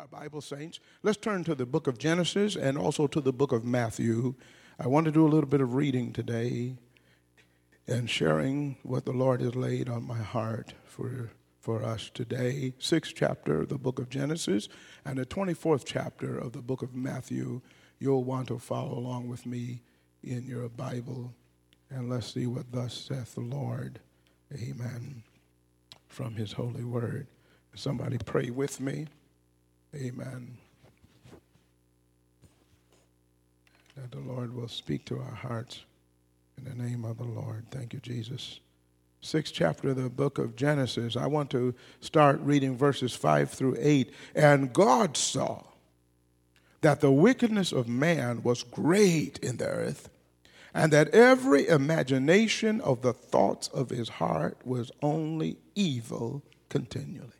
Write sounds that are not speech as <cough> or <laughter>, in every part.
our Bible saints, let's turn to the book of Genesis and also to the book of Matthew. I want to do a little bit of reading today and sharing what the Lord has laid on my heart for, for us today. Sixth chapter of the book of Genesis and the 24th chapter of the book of Matthew. You'll want to follow along with me in your Bible. And let's see what thus saith the Lord. Amen. From his holy word. Somebody pray with me. Amen. That the Lord will speak to our hearts in the name of the Lord. Thank you, Jesus. Sixth chapter of the book of Genesis. I want to start reading verses 5 through 8. And God saw that the wickedness of man was great in the earth, and that every imagination of the thoughts of his heart was only evil continually.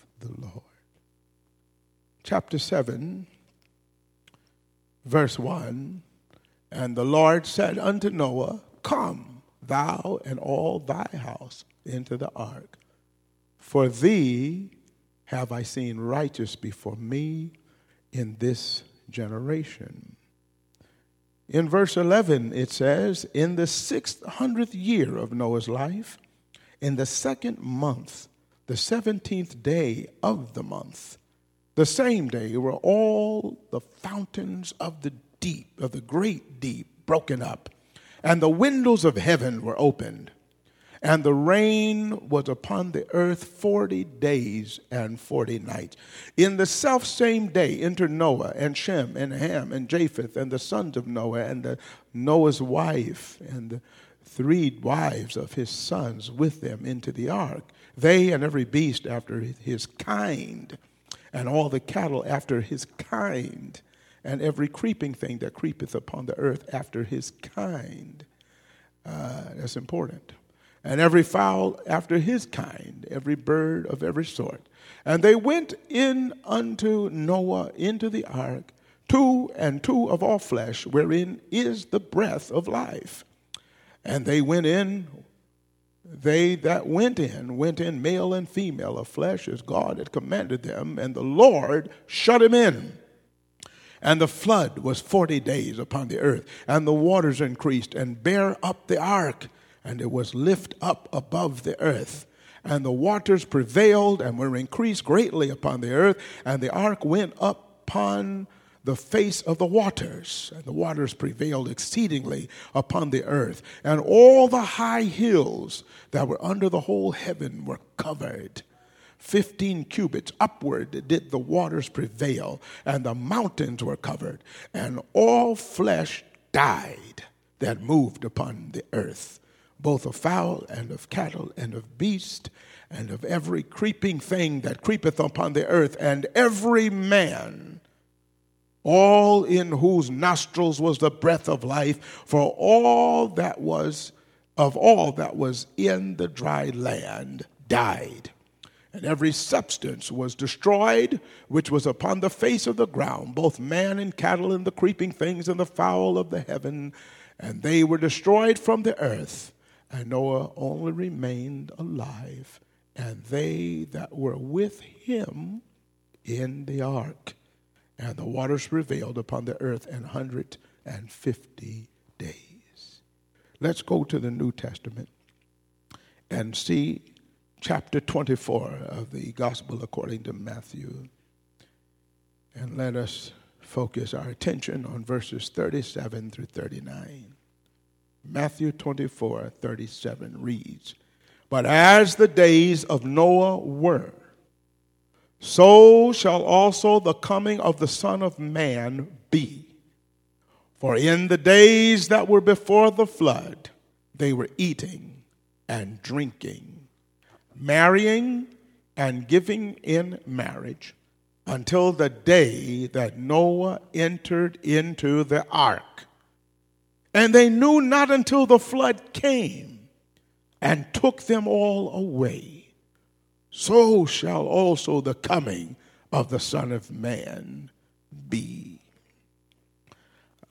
the Lord. Chapter 7, verse 1 And the Lord said unto Noah, Come, thou and all thy house into the ark, for thee have I seen righteous before me in this generation. In verse 11, it says, In the sixth hundredth year of Noah's life, in the second month, the 17th day of the month, the same day were all the fountains of the deep, of the great deep, broken up, and the windows of heaven were opened. And the rain was upon the earth forty days and forty nights. In the self same day entered Noah and Shem and Ham and Japheth and the sons of Noah and Noah's wife and the three wives of his sons with them into the ark they and every beast after his kind, and all the cattle after his kind, and every creeping thing that creepeth upon the earth after his kind. Uh, that's important. And every fowl after his kind, every bird of every sort. And they went in unto Noah into the ark, two and two of all flesh, wherein is the breath of life. And they went in they that went in went in male and female of flesh as God had commanded them, and the Lord shut him in. And the flood was forty days upon the earth, and the waters increased and bare up the ark, and it was lift up above the earth. And the waters prevailed and were increased greatly upon the earth, and the ark went up upon the face of the waters, and the waters prevailed exceedingly upon the earth, and all the high hills that were under the whole heaven were covered. Fifteen cubits upward did the waters prevail, and the mountains were covered, and all flesh died that moved upon the earth, both of fowl and of cattle and of beast and of every creeping thing that creepeth upon the earth, and every man all in whose nostrils was the breath of life, for all that was of all that was in the dry land died. And every substance was destroyed which was upon the face of the ground, both man and cattle and the creeping things and the fowl of the heaven, and they were destroyed from the earth. And Noah only remained alive, and they that were with him in the ark and the waters prevailed upon the earth an hundred and fifty days. Let's go to the New Testament and see chapter 24 of the Gospel according to Matthew. And let us focus our attention on verses 37 through 39. Matthew 24, 37 reads, But as the days of Noah were, so shall also the coming of the Son of Man be. For in the days that were before the flood, they were eating and drinking, marrying and giving in marriage, until the day that Noah entered into the ark. And they knew not until the flood came and took them all away. So shall also the coming of the Son of Man be.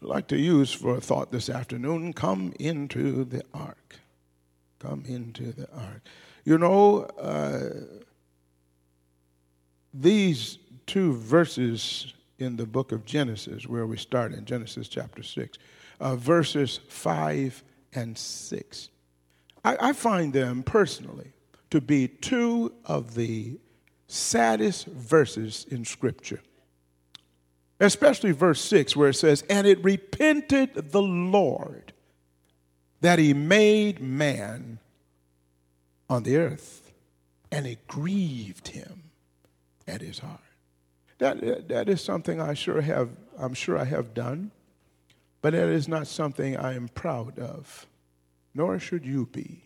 I'd like to use for a thought this afternoon come into the ark. Come into the ark. You know, uh, these two verses in the book of Genesis, where we start in Genesis chapter 6, uh, verses 5 and 6. I, I find them personally to be two of the saddest verses in Scripture. Especially verse 6, where it says, And it repented the Lord that he made man on the earth, and it grieved him at his heart. That, that is something I sure have, I'm sure I have done. But that is not something I am proud of, nor should you be.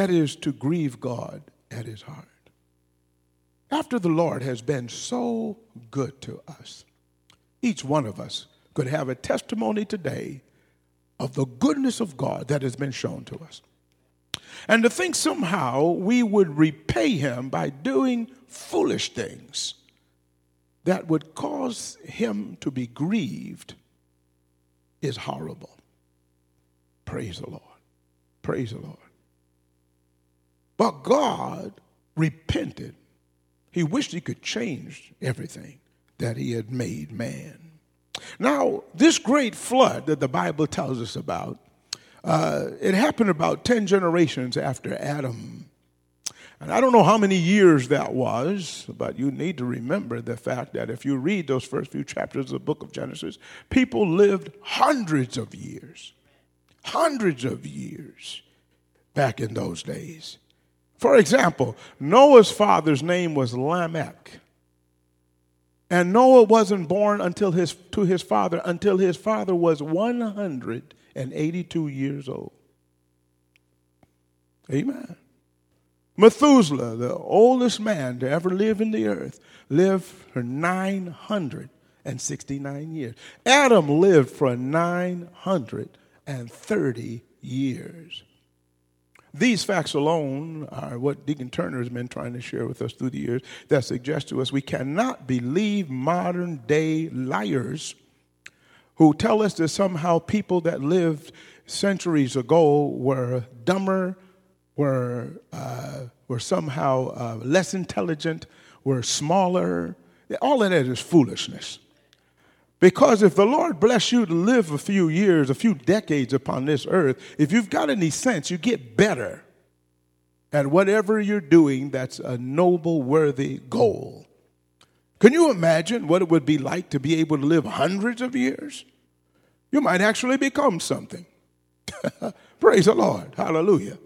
That is to grieve God at his heart. After the Lord has been so good to us, each one of us could have a testimony today of the goodness of God that has been shown to us. And to think somehow we would repay him by doing foolish things that would cause him to be grieved is horrible. Praise the Lord. Praise the Lord. But God repented. He wished he could change everything that he had made man. Now, this great flood that the Bible tells us about, uh, it happened about 10 generations after Adam and I don't know how many years that was, but you need to remember the fact that if you read those first few chapters of the book of Genesis, people lived hundreds of years, hundreds of years back in those days. For example, Noah's father's name was Lamech. And Noah wasn't born until his, to his father until his father was 182 years old. Amen. Methuselah, the oldest man to ever live in the earth, lived for 969 years. Adam lived for 930 years. These facts alone are what Deacon Turner has been trying to share with us through the years that suggest to us we cannot believe modern day liars who tell us that somehow people that lived centuries ago were dumber were, uh, were somehow uh, less intelligent, were smaller. All of that is foolishness. Because if the Lord bless you to live a few years, a few decades upon this earth, if you've got any sense, you get better at whatever you're doing that's a noble, worthy goal. Can you imagine what it would be like to be able to live hundreds of years? You might actually become something. <laughs> Praise the Lord. Hallelujah.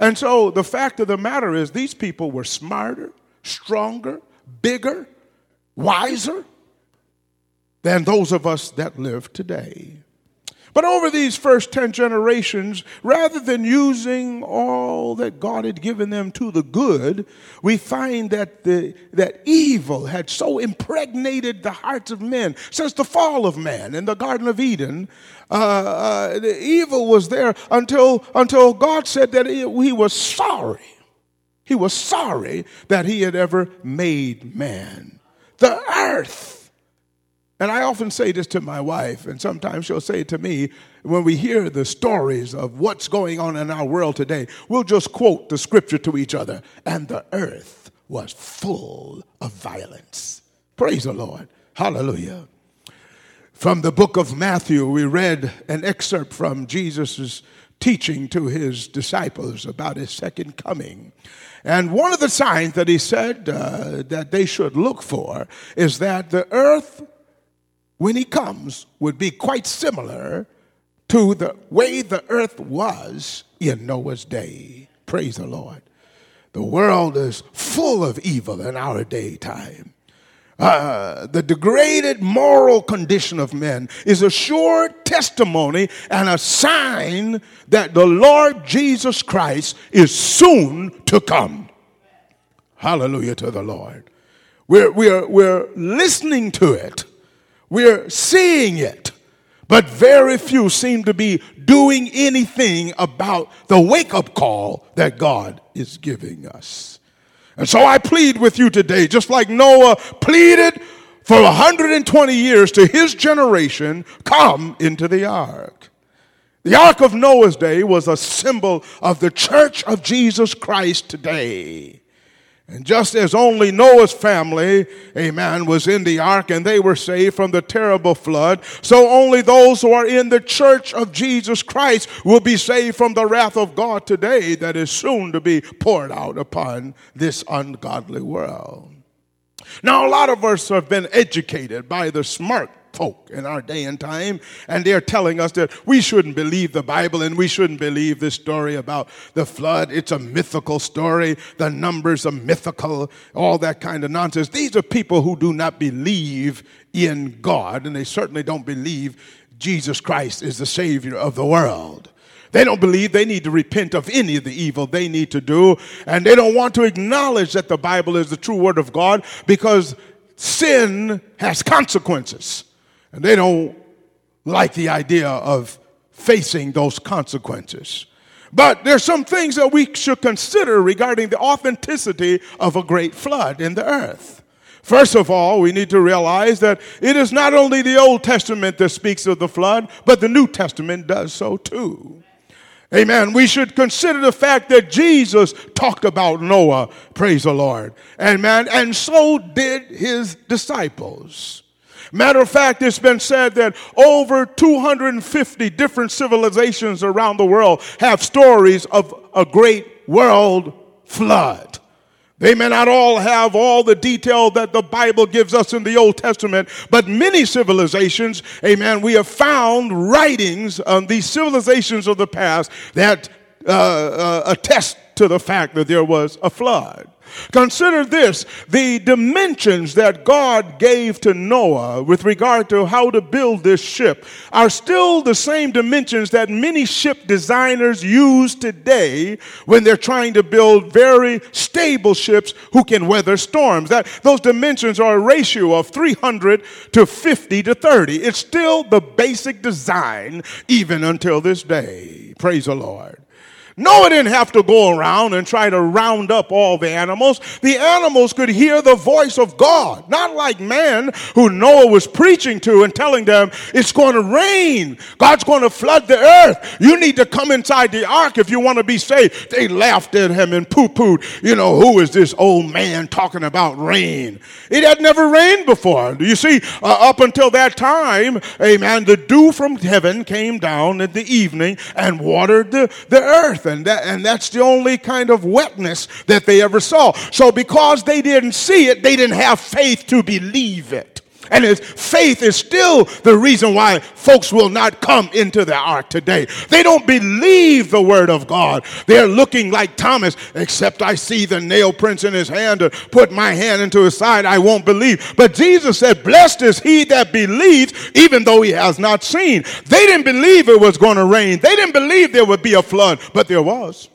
And so the fact of the matter is, these people were smarter, stronger, bigger, wiser than those of us that live today. But over these first 10 generations, rather than using all that God had given them to the good, we find that, the, that evil had so impregnated the hearts of men since the fall of man in the Garden of Eden. Uh, uh, the evil was there until, until God said that he, he was sorry. He was sorry that he had ever made man. The earth and I often say this to my wife, and sometimes she'll say to me when we hear the stories of what's going on in our world today. We'll just quote the scripture to each other, and the earth was full of violence. Praise the Lord. Hallelujah. From the book of Matthew, we read an excerpt from Jesus' teaching to his disciples about his second coming. And one of the signs that he said uh, that they should look for is that the earth when he comes would be quite similar to the way the earth was in Noah's day. Praise the Lord. The world is full of evil in our daytime. Uh, the degraded moral condition of men is a sure testimony and a sign that the Lord Jesus Christ is soon to come. Hallelujah to the Lord. We're, we're, we're listening to it, we're seeing it, but very few seem to be doing anything about the wake up call that God is giving us. And so I plead with you today, just like Noah pleaded for 120 years to his generation, come into the ark. The ark of Noah's day was a symbol of the church of Jesus Christ today. And just as only Noah's family, amen, was in the ark and they were saved from the terrible flood, so only those who are in the church of Jesus Christ will be saved from the wrath of God today that is soon to be poured out upon this ungodly world. Now, a lot of us have been educated by the smart folk in our day and time, and they're telling us that we shouldn't believe the Bible and we shouldn't believe this story about the flood. It's a mythical story. The numbers are mythical, all that kind of nonsense. These are people who do not believe in God, and they certainly don't believe Jesus Christ is the Savior of the world. They don't believe they need to repent of any of the evil they need to do, and they don't want to acknowledge that the Bible is the true Word of God because sin has consequences. And they don't like the idea of facing those consequences. But there's some things that we should consider regarding the authenticity of a great flood in the earth. First of all, we need to realize that it is not only the Old Testament that speaks of the flood, but the New Testament does so too. Amen. We should consider the fact that Jesus talked about Noah, praise the Lord. Amen. And so did his disciples. Matter of fact, it's been said that over 250 different civilizations around the world have stories of a great world flood. They may not all have all the detail that the Bible gives us in the Old Testament, but many civilizations, amen, we have found writings on these civilizations of the past that uh, uh, attest to the fact that there was a flood. Consider this the dimensions that God gave to Noah with regard to how to build this ship are still the same dimensions that many ship designers use today when they're trying to build very stable ships who can weather storms. That, those dimensions are a ratio of 300 to 50 to 30. It's still the basic design even until this day. Praise the Lord. Noah didn't have to go around and try to round up all the animals. The animals could hear the voice of God, not like man who Noah was preaching to and telling them it's going to rain. God's going to flood the earth. You need to come inside the ark if you want to be saved. They laughed at him and poo pooed. You know, who is this old man talking about rain? It had never rained before. Do you see, uh, up until that time, amen, the dew from heaven came down in the evening and watered the, the earth and, that, and that's the only kind of wetness that they ever saw. So because they didn't see it, they didn't have faith to believe it. And his faith is still the reason why folks will not come into the ark today. They don't believe the word of God. They're looking like Thomas, except I see the nail prints in his hand to put my hand into his side, I won't believe. But Jesus said, Blessed is he that believes, even though he has not seen. They didn't believe it was going to rain. They didn't believe there would be a flood, but there was.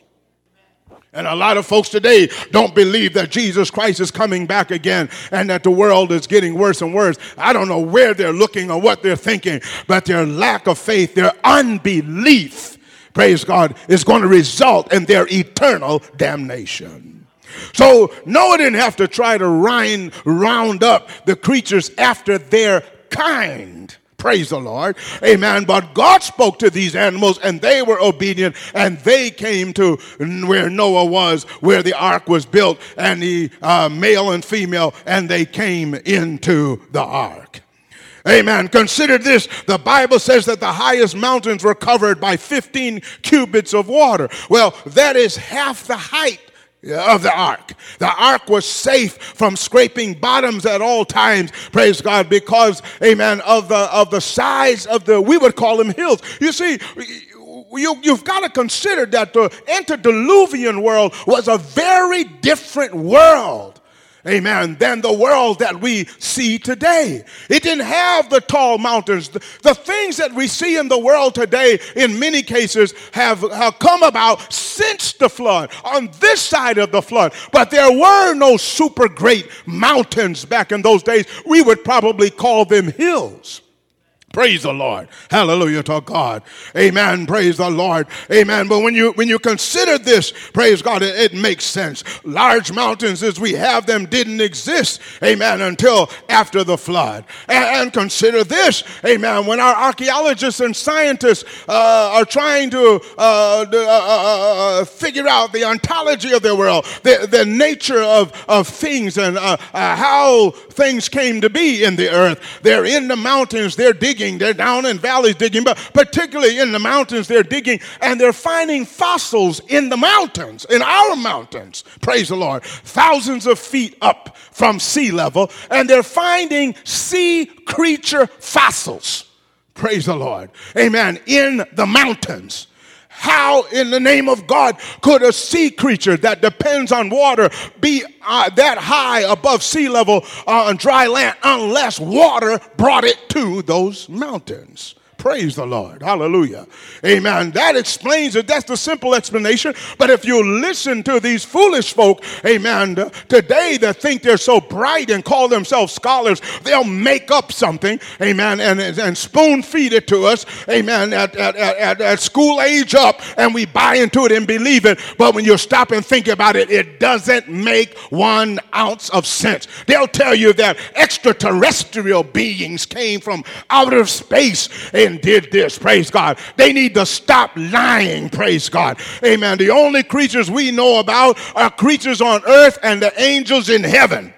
And a lot of folks today don't believe that Jesus Christ is coming back again and that the world is getting worse and worse. I don't know where they're looking or what they're thinking, but their lack of faith, their unbelief, praise God, is going to result in their eternal damnation. So Noah didn't have to try to round up the creatures after their kind. Praise the Lord. Amen. But God spoke to these animals and they were obedient and they came to where Noah was, where the ark was built, and the uh, male and female, and they came into the ark. Amen. Consider this. The Bible says that the highest mountains were covered by 15 cubits of water. Well, that is half the height of the ark. The ark was safe from scraping bottoms at all times, praise God, because, amen, of the, of the size of the, we would call them hills. You see, you, you've got to consider that the antediluvian world was a very different world. Amen, than the world that we see today. It didn't have the tall mountains. The, the, things that we see in the world today, in many cases, have, have come about since the flood, on this side of the flood. But there were no super great mountains back in those days. We would probably call them hills. Praise the Lord. Hallelujah to God. Amen. Praise the Lord. Amen. But when you when you consider this, praise God, it, it, makes sense. Large mountains as we have them didn't exist, amen, until after the flood. And, and consider this, amen, when our archaeologists and scientists uh, are trying to uh, uh, uh, uh figure out the ontology of the world, the, the nature of, of things and uh, how things came to be in the earth. They're in the mountains, they're digging digging. They're down in valleys digging, but particularly in the mountains, they're digging and they're finding fossils in the mountains, in our mountains. Praise the Lord. Thousands of feet up from sea level, and they're finding sea creature fossils. Praise the Lord. Amen. In the mountains. How, in the name of God, could a sea creature that depends on water be uh, that high above sea level uh, on dry land unless water brought it to those mountains? Praise the Lord. Hallelujah. Amen. That explains it. That's the simple explanation. But if you listen to these foolish folk, amen, today that think they're so bright and call themselves scholars, they'll make up something, amen, and, and spoon feed it to us, amen, at, at, at, at school age up, and we buy into it and believe it. But when you stop and think about it, it doesn't make one ounce of sense. They'll tell you that extraterrestrial beings came from outer space. And and did this. Praise God. They need to stop lying. Praise God. Amen. The only creatures we know about are creatures on earth and the angels in heaven.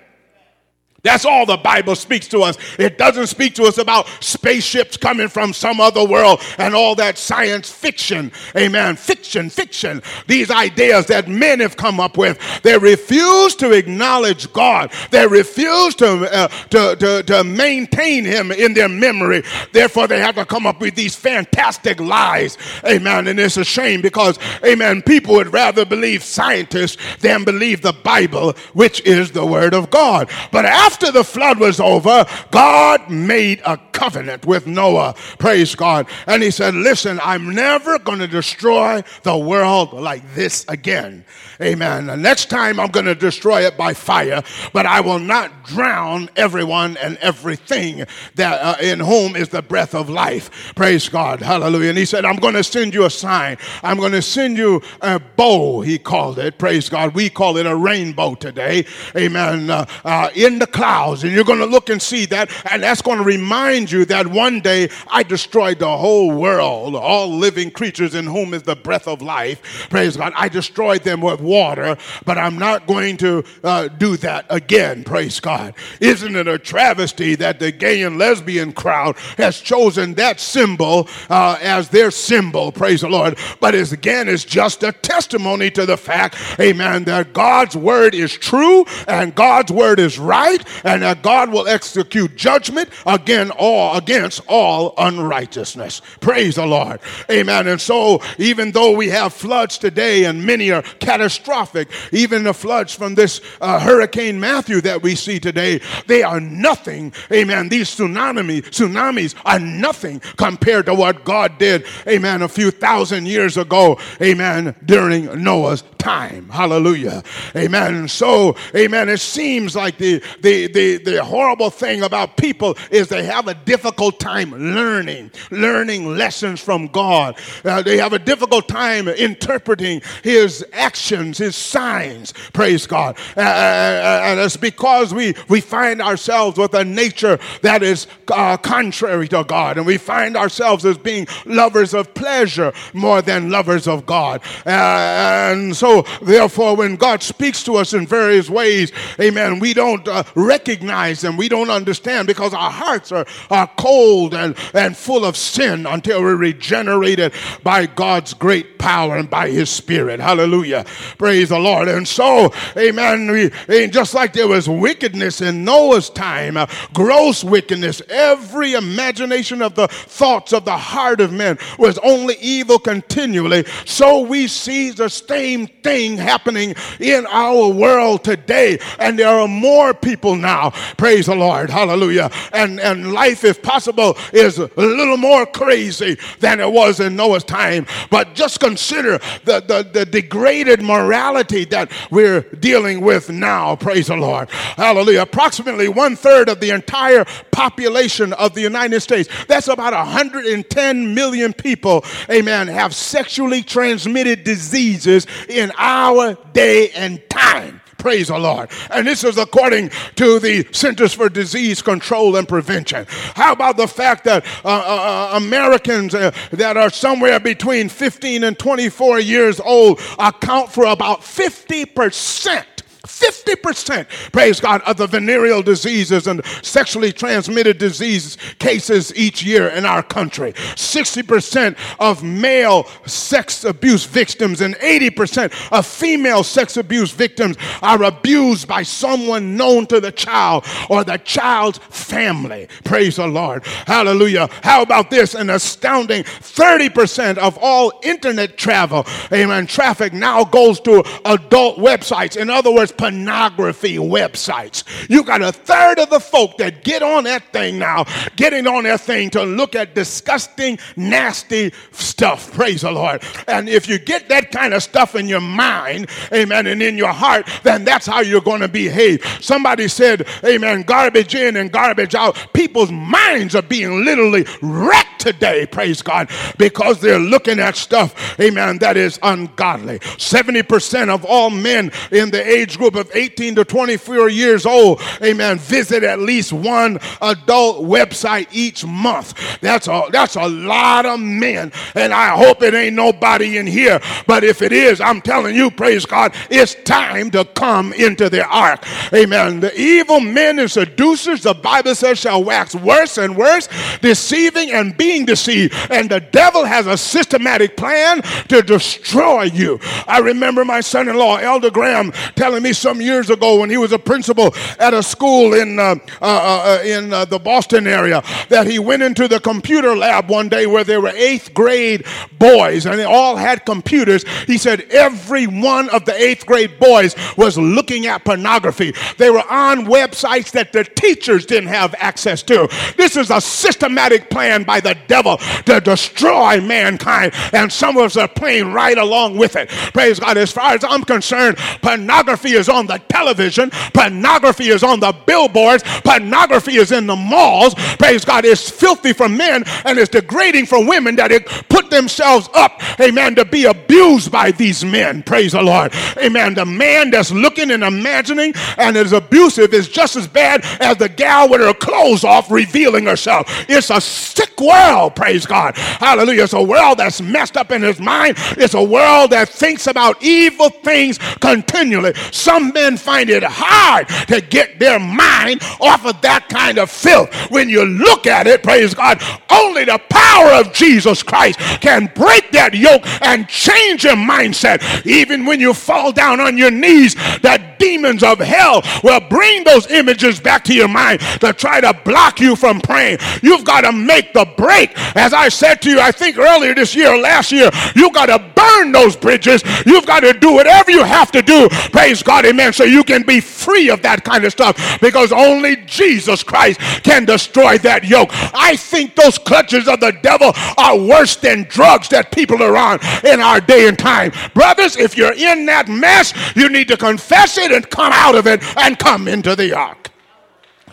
That's all the Bible speaks to us. It doesn't speak to us about spaceships coming from some other world and all that science fiction. Amen. Fiction, fiction. These ideas that men have come up with. They refuse to acknowledge God. They refuse to, uh, to, to, to maintain Him in their memory. Therefore, they have to come up with these fantastic lies. Amen. And it's a shame because, amen, people would rather believe scientists than believe the Bible, which is the Word of God. But after after the flood was over, God made a covenant with Noah. Praise God. And he said, Listen, I'm never going to destroy the world like this again. Amen. The next time I'm going to destroy it by fire, but I will not drown everyone and everything that uh, in whom is the breath of life. Praise God. Hallelujah. And he said, I'm going to send you a sign. I'm going to send you a bow, he called it. Praise God. We call it a rainbow today. Amen. Uh, uh, in the clouds. And you're going to look and see that. And that's going to remind you that one day I destroyed the whole world, all living creatures in whom is the breath of life. Praise God. I destroyed them with water, but I'm not going to uh, do that again. Praise God. Isn't it a travesty that the gay and lesbian crowd has chosen that symbol uh, as their symbol? Praise the Lord. But it's, again, it's just a testimony to the fact, amen, that God's word is true and God's word is right and that God will execute judgment again all against all unrighteousness. Praise the Lord. Amen. And so even though we have floods today and many are catastrophic catastrophic. Even the floods from this uh, Hurricane Matthew that we see today, they are nothing. Amen. These tsunamis, tsunamis are nothing compared to what God did, amen, a few thousand years ago, amen, during Noah's time. Hallelujah. Amen. So, amen, it seems like the, the, the, the horrible thing about people is they have a difficult time learning, learning lessons from God. Uh, they have a difficult time interpreting his actions, his signs. Praise God. And it's because we, we find ourselves with a nature that is uh, contrary to God. And we find ourselves as being lovers of pleasure more than lovers of God. Uh, and so therefore, when God speaks to us in various ways, amen, we don't uh, recognize them, we don't understand because our hearts are, are cold and, and full of sin until we're regenerated by God's great power and by His Spirit. Hallelujah. Praise the Lord. And so, amen, we, just like there was wickedness in Noah's time, uh, gross wickedness, every imagination of the thoughts of the heart of men was only evil continually. So we see the same thing happening in our world today. And there are more people now. Praise the Lord. Hallelujah. And, and life, if possible, is a little more crazy than it was in Noah's time. But just consider the, the, the degraded morality that we're dealing with now. Praise the Lord. Hallelujah. Approximately one third of the entire population of the United States, that's about 110 million people, amen, have sexually transmitted diseases in our day and time. Praise the Lord. And this is according to the Centers for Disease Control and Prevention. How about the fact that uh, uh, uh Americans uh, that are somewhere between 15 and 24 years old account for about 50% 50%, praise God, of the venereal diseases and sexually transmitted disease cases each year in our country. 60% of male sex abuse victims and 80% of female sex abuse victims are abused by someone known to the child or the child's family. Praise the Lord. Hallelujah. How about this? An astounding 30% of all internet travel, amen, traffic now goes to adult websites. In other words, pornography websites. You got a third of the folk that get on that thing now, getting on that thing to look at disgusting, nasty stuff. Praise the Lord. And if you get that kind of stuff in your mind, amen, and in your heart, then that's how you're going to behave. Somebody said, amen, garbage in and garbage out. People's minds are being literally wrecked today, praise God, because they're looking at stuff, amen, that is ungodly. 70% of all men in the age group of 18 to 24 years old, amen, visit at least one adult website each month. That's a, that's a lot of men. And I hope it ain't nobody in here. But if it is, I'm telling you, praise God, it's time to come into the ark. Amen. The evil men and seducers, the Bible says, shall wax worse and worse, deceiving and being deceived. And the devil has a systematic plan to destroy you. I remember my son in law, Elder Graham, telling me some years ago when he was a principal at a school in, uh, uh, uh, in uh, the Boston area that he went into the computer lab one day where there were eighth grade boys and they all had computers. He said every one of the eighth grade boys was looking at pornography. They were on websites that the teachers didn't have access to. This is a systematic plan by the devil to destroy mankind, and some of us are playing right along with it. Praise God. As far as I'm concerned, pornography is on the television, pornography is on the billboards, pornography is in the malls. Praise God. It's filthy for men and it's degrading for women that it put themselves up, amen, to be abused by these men. Praise the Lord. Amen. The man that's looking and imagining and is abusive is just as bad as the gal with her clothes off revealing herself. It's a sick world, praise God. Hallelujah. It's a world that's messed up in his mind. It's a world that thinks about evil things continually. Some men find it hard to get their mind off of that kind of filth. When you look at it, praise God, only the power of Jesus Christ can break that yoke and change your mindset. Even when you fall down on your knees, that demons of hell will bring those images back to your mind to try to block you from praying. You've got to make the break. As I said to you, I think earlier this year, last year, you've got to burn those bridges. You've got to do whatever you have to do. Praise God, amen. So you can be free of that kind of stuff because only Jesus Christ can destroy that yoke. I think those clutches of the devil are worse than drugs that people are on in our day and time. Brothers, if you're in that mess, you need to confess it and come out of it and come into the ark.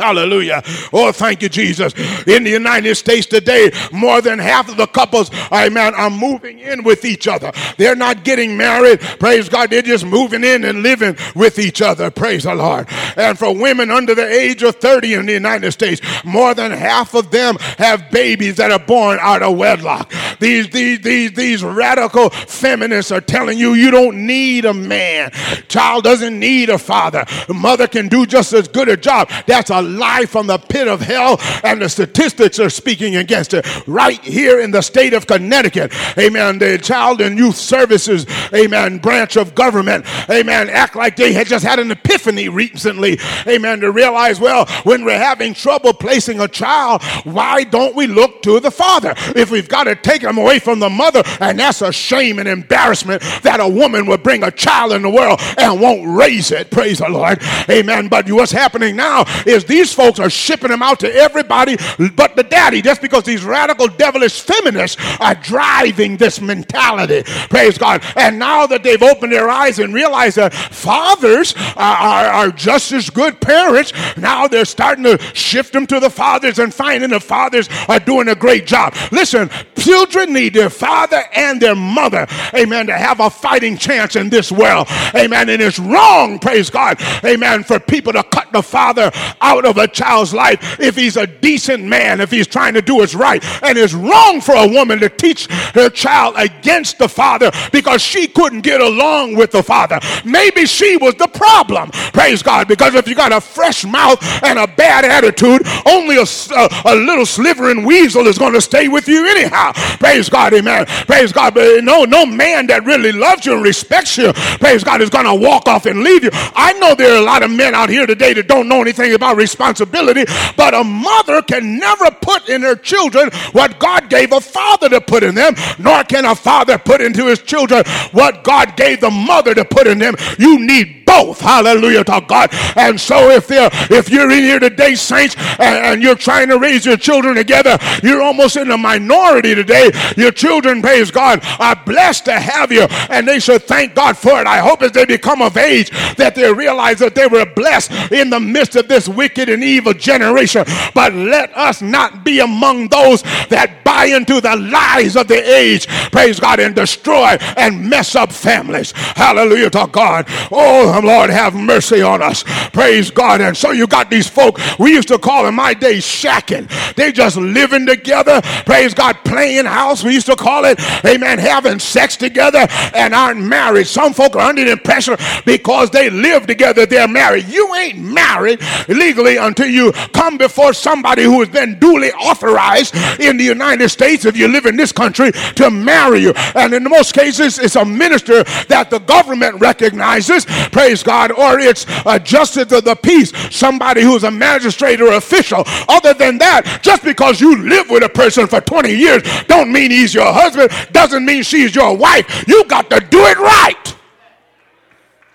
Hallelujah. Oh, thank you, Jesus. In the United States today, more than half of the couples, amen, are moving in with each other. They're not getting married. Praise God. They're just moving in and living with each other. Praise the Lord. And for women under the age of 30 in the United States, more than half of them have babies that are born out of wedlock. These, these, these, these radical feminists are telling you you don't need a man. Child doesn't need a father. mother can do just as good a job. That's a lie from the pit of hell, and the statistics are speaking against it. Right here in the state of Connecticut, amen, the Child and Youth Services, amen, branch of government, amen, act like they had just had an epiphany recently, amen, to realize, well, when we're having trouble placing a child, why don't we look to the father? If we've got to take him away from the mother, and that's a shame and embarrassment that a woman would bring a child in the world and won't raise it, praise the Lord, amen. But what's happening now is these folks are shipping them out to everybody but the daddy just because these radical devilish feminists are driving this mentality, praise God. And now that they've opened their eyes and realized that fathers are, are just as good parents, now they're starting to shift them to the fathers and finding the fathers are doing a great job. Listen, children need their father and their mother, amen, to have a fighting chance in this world, amen. And it's wrong, praise God, amen, for people to cut the father out of a child's life if he's a decent man, if he's trying to do what's right. And it's wrong for a woman to teach her child against the father because she couldn't get along with the father. Maybe she was the problem, praise God, because if you got a fresh mouth and a bad attitude, only a, a, a little slivering weasel is going to stay with you anyhow. Praise God, amen. Praise God, but no, no man that really loves you and respects you, praise God, is going to walk off and leave you. I know there are a lot of men out here today that don't know anything about responsibility, but a mother can never put in her children what God gave a father to put in them, nor can a father put into his children what God gave the mother to put in them. You need both. Hallelujah to God. And so if they're if you're in here today, saints, and, and you're trying to raise your children together, you're almost in a minority today. Your children, praise God, are blessed to have you, and they should thank God for it. I hope as they become of age that they realize that they were blessed in the midst of this wicked and evil generation. But let us not be among those that buy into the lies of the age, praise God, and destroy and mess up families. Hallelujah to God. Oh, Lord, have mercy on us. Praise God. And so you got these folk, we used to call in my day shacking. They just living together. Praise God, playing house. We used to call it, amen, having sex together and aren't married. Some folk are under the impression because they live together, they're married. You ain't married legally until you come before somebody who has been duly authorized in the United States, if you live in this country, to marry you. And in most cases, it's a minister that the government recognizes. Praise praise God, or it's adjusted to the peace, somebody who's a magistrate or official. Other than that, just because you live with a person for 20 years don't mean he's your husband, doesn't mean she's your wife. You got to do it right.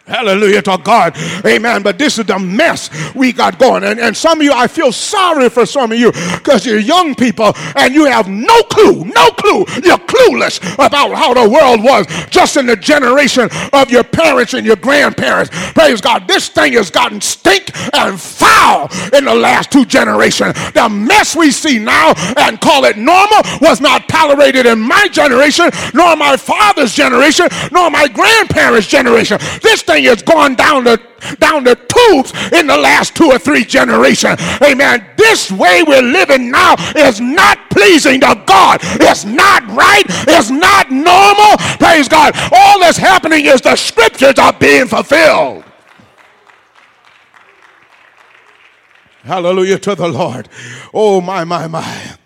Hallelujah to God. Amen. But this is the mess we got going. And, and some of you, I feel sorry for some of you because you're young people and you have no clue, no clue. You're clueless about how the world was just in the generation of your parents and your grandparents. Praise God. This thing has gotten stink and foul in the last two generations. The mess we see now and call it normal was not tolerated in my generation, nor my father's generation, nor my grandparents' generation. This thing thing has gone down the down the tubes in the last two or three generations. Amen. This way we're living now is not pleasing to God. It's not right. It's not normal. Praise God. All that's happening is the scriptures are being fulfilled. Hallelujah to the Lord. Oh, my, my, my.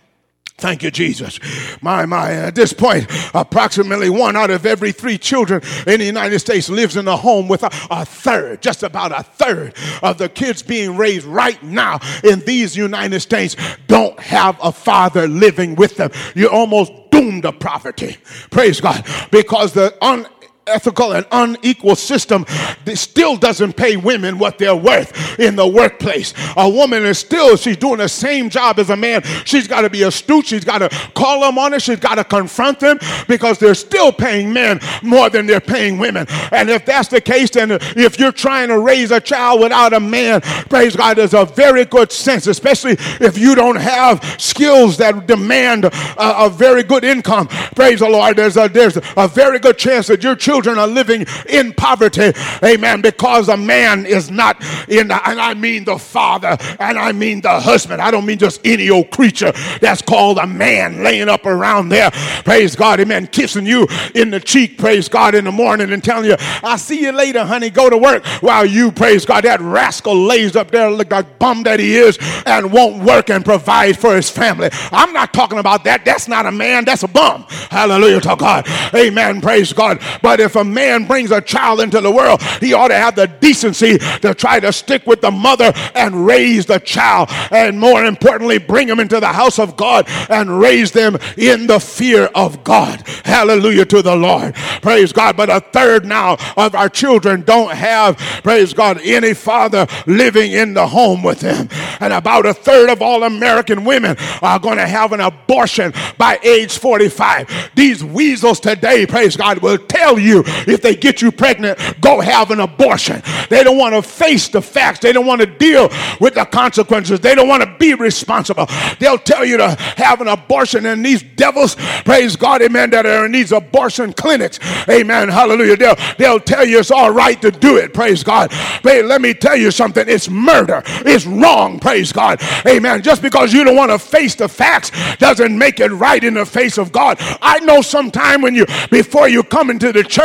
Thank you, Jesus. My, my, uh, at this point, approximately one out of every three children in the United States lives in a home with a, a, third, just about a third of the kids being raised right now in these United States don't have a father living with them. You're almost doomed to poverty. Praise God. Because the un unethical and unequal system that still doesn't pay women what they're worth in the workplace. A woman is still, she's doing the same job as a man. She's got to be astute. She's got to call them on it. She's got to confront them because they're still paying men more than they're paying women. And if that's the case, then if you're trying to raise a child without a man, praise God, there's a very good sense, especially if you don't have skills that demand a, a very good income. Praise the Lord. There's a, there's a very good chance that your children children are living in poverty. Amen. Because a man is not in, and I mean the father, and I mean the husband. I don't mean just any old creature that's called a man laying up around there. Praise God. Amen. Kissing you in the cheek. Praise God in the morning and telling you, I'll see you later, honey. Go to work. While you, praise God, that rascal lays up there like a bum that he is and won't work and provide for his family. I'm not talking about that. That's not a man. That's a bum. Hallelujah to God. Amen. Praise God. But if a man brings a child into the world, he ought to have the decency to try to stick with the mother and raise the child. And more importantly, bring him into the house of God and raise them in the fear of God. Hallelujah to the Lord. Praise God. But a third now of our children don't have, praise God, any father living in the home with them. And about a third of all American women are going to have an abortion by age 45. These weasels today, praise God, will tell you if they get you pregnant, go have an abortion. They don't want to face the facts. They don't want to deal with the consequences. They don't want to be responsible. They'll tell you to have an abortion. And these devils, praise God, amen, that are in these abortion clinics, amen, hallelujah. They'll, they'll tell you it's all right to do it, praise God. But let me tell you something it's murder, it's wrong, praise God, amen. Just because you don't want to face the facts doesn't make it right in the face of God. I know sometime when you, before you come into the church,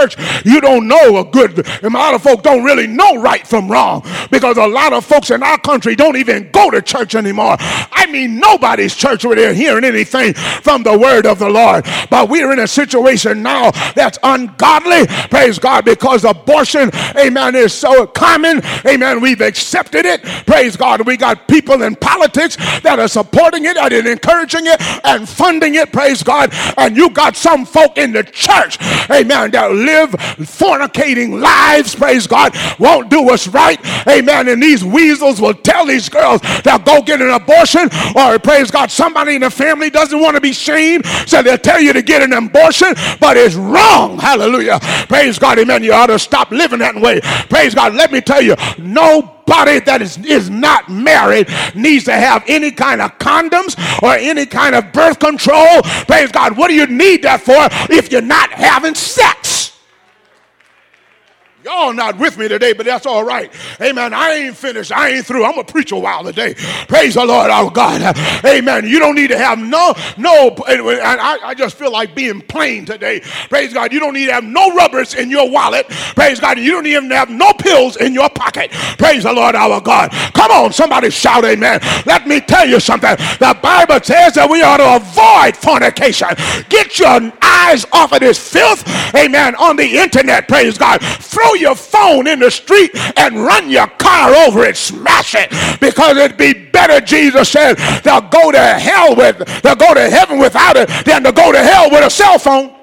you don't know a good, a lot of folk don't really know right from wrong because a lot of folks in our country don't even go to church anymore. I mean, nobody's church where they're hearing anything from the word of the Lord. But we're in a situation now that's ungodly, praise God, because abortion, amen, is so common. Amen. We've accepted it. Praise God. We got people in politics that are supporting it and encouraging it and funding it. Praise God. And you got some folk in the church, amen, that live fornicating lives. Praise God. Won't do us right. Amen. And these weasels will tell these girls they'll go get an abortion or praise God, somebody in the family doesn't want to be shamed. So they'll tell you to get an abortion, but it's wrong. Hallelujah. Praise God. Amen. You ought to stop living that way. Praise God. Let me tell you, nobody that is, is not married needs to have any kind of condoms or any kind of birth control. Praise God. What do you need that for if you're not having sex? Y'all not with me today, but that's all right. Amen. I ain't finished. I ain't through. I'm going to preach a while today. Praise the Lord our God. Amen. You don't need to have no, no, I, I just feel like being plain today. Praise God. You don't need to have no rubbers in your wallet. Praise God. You don't even have no pills in your pocket. Praise the Lord our God. Come on, somebody shout amen. Let me tell you something. The Bible says that we ought to avoid fornication. Get your eyes off of this filth. Amen. On the internet. Praise God. Throw your phone in the street and run your car over it, smash it, because it'd be better, Jesus said, they'll go to hell with, they'll go to heaven without it than to go to hell with a cell phone.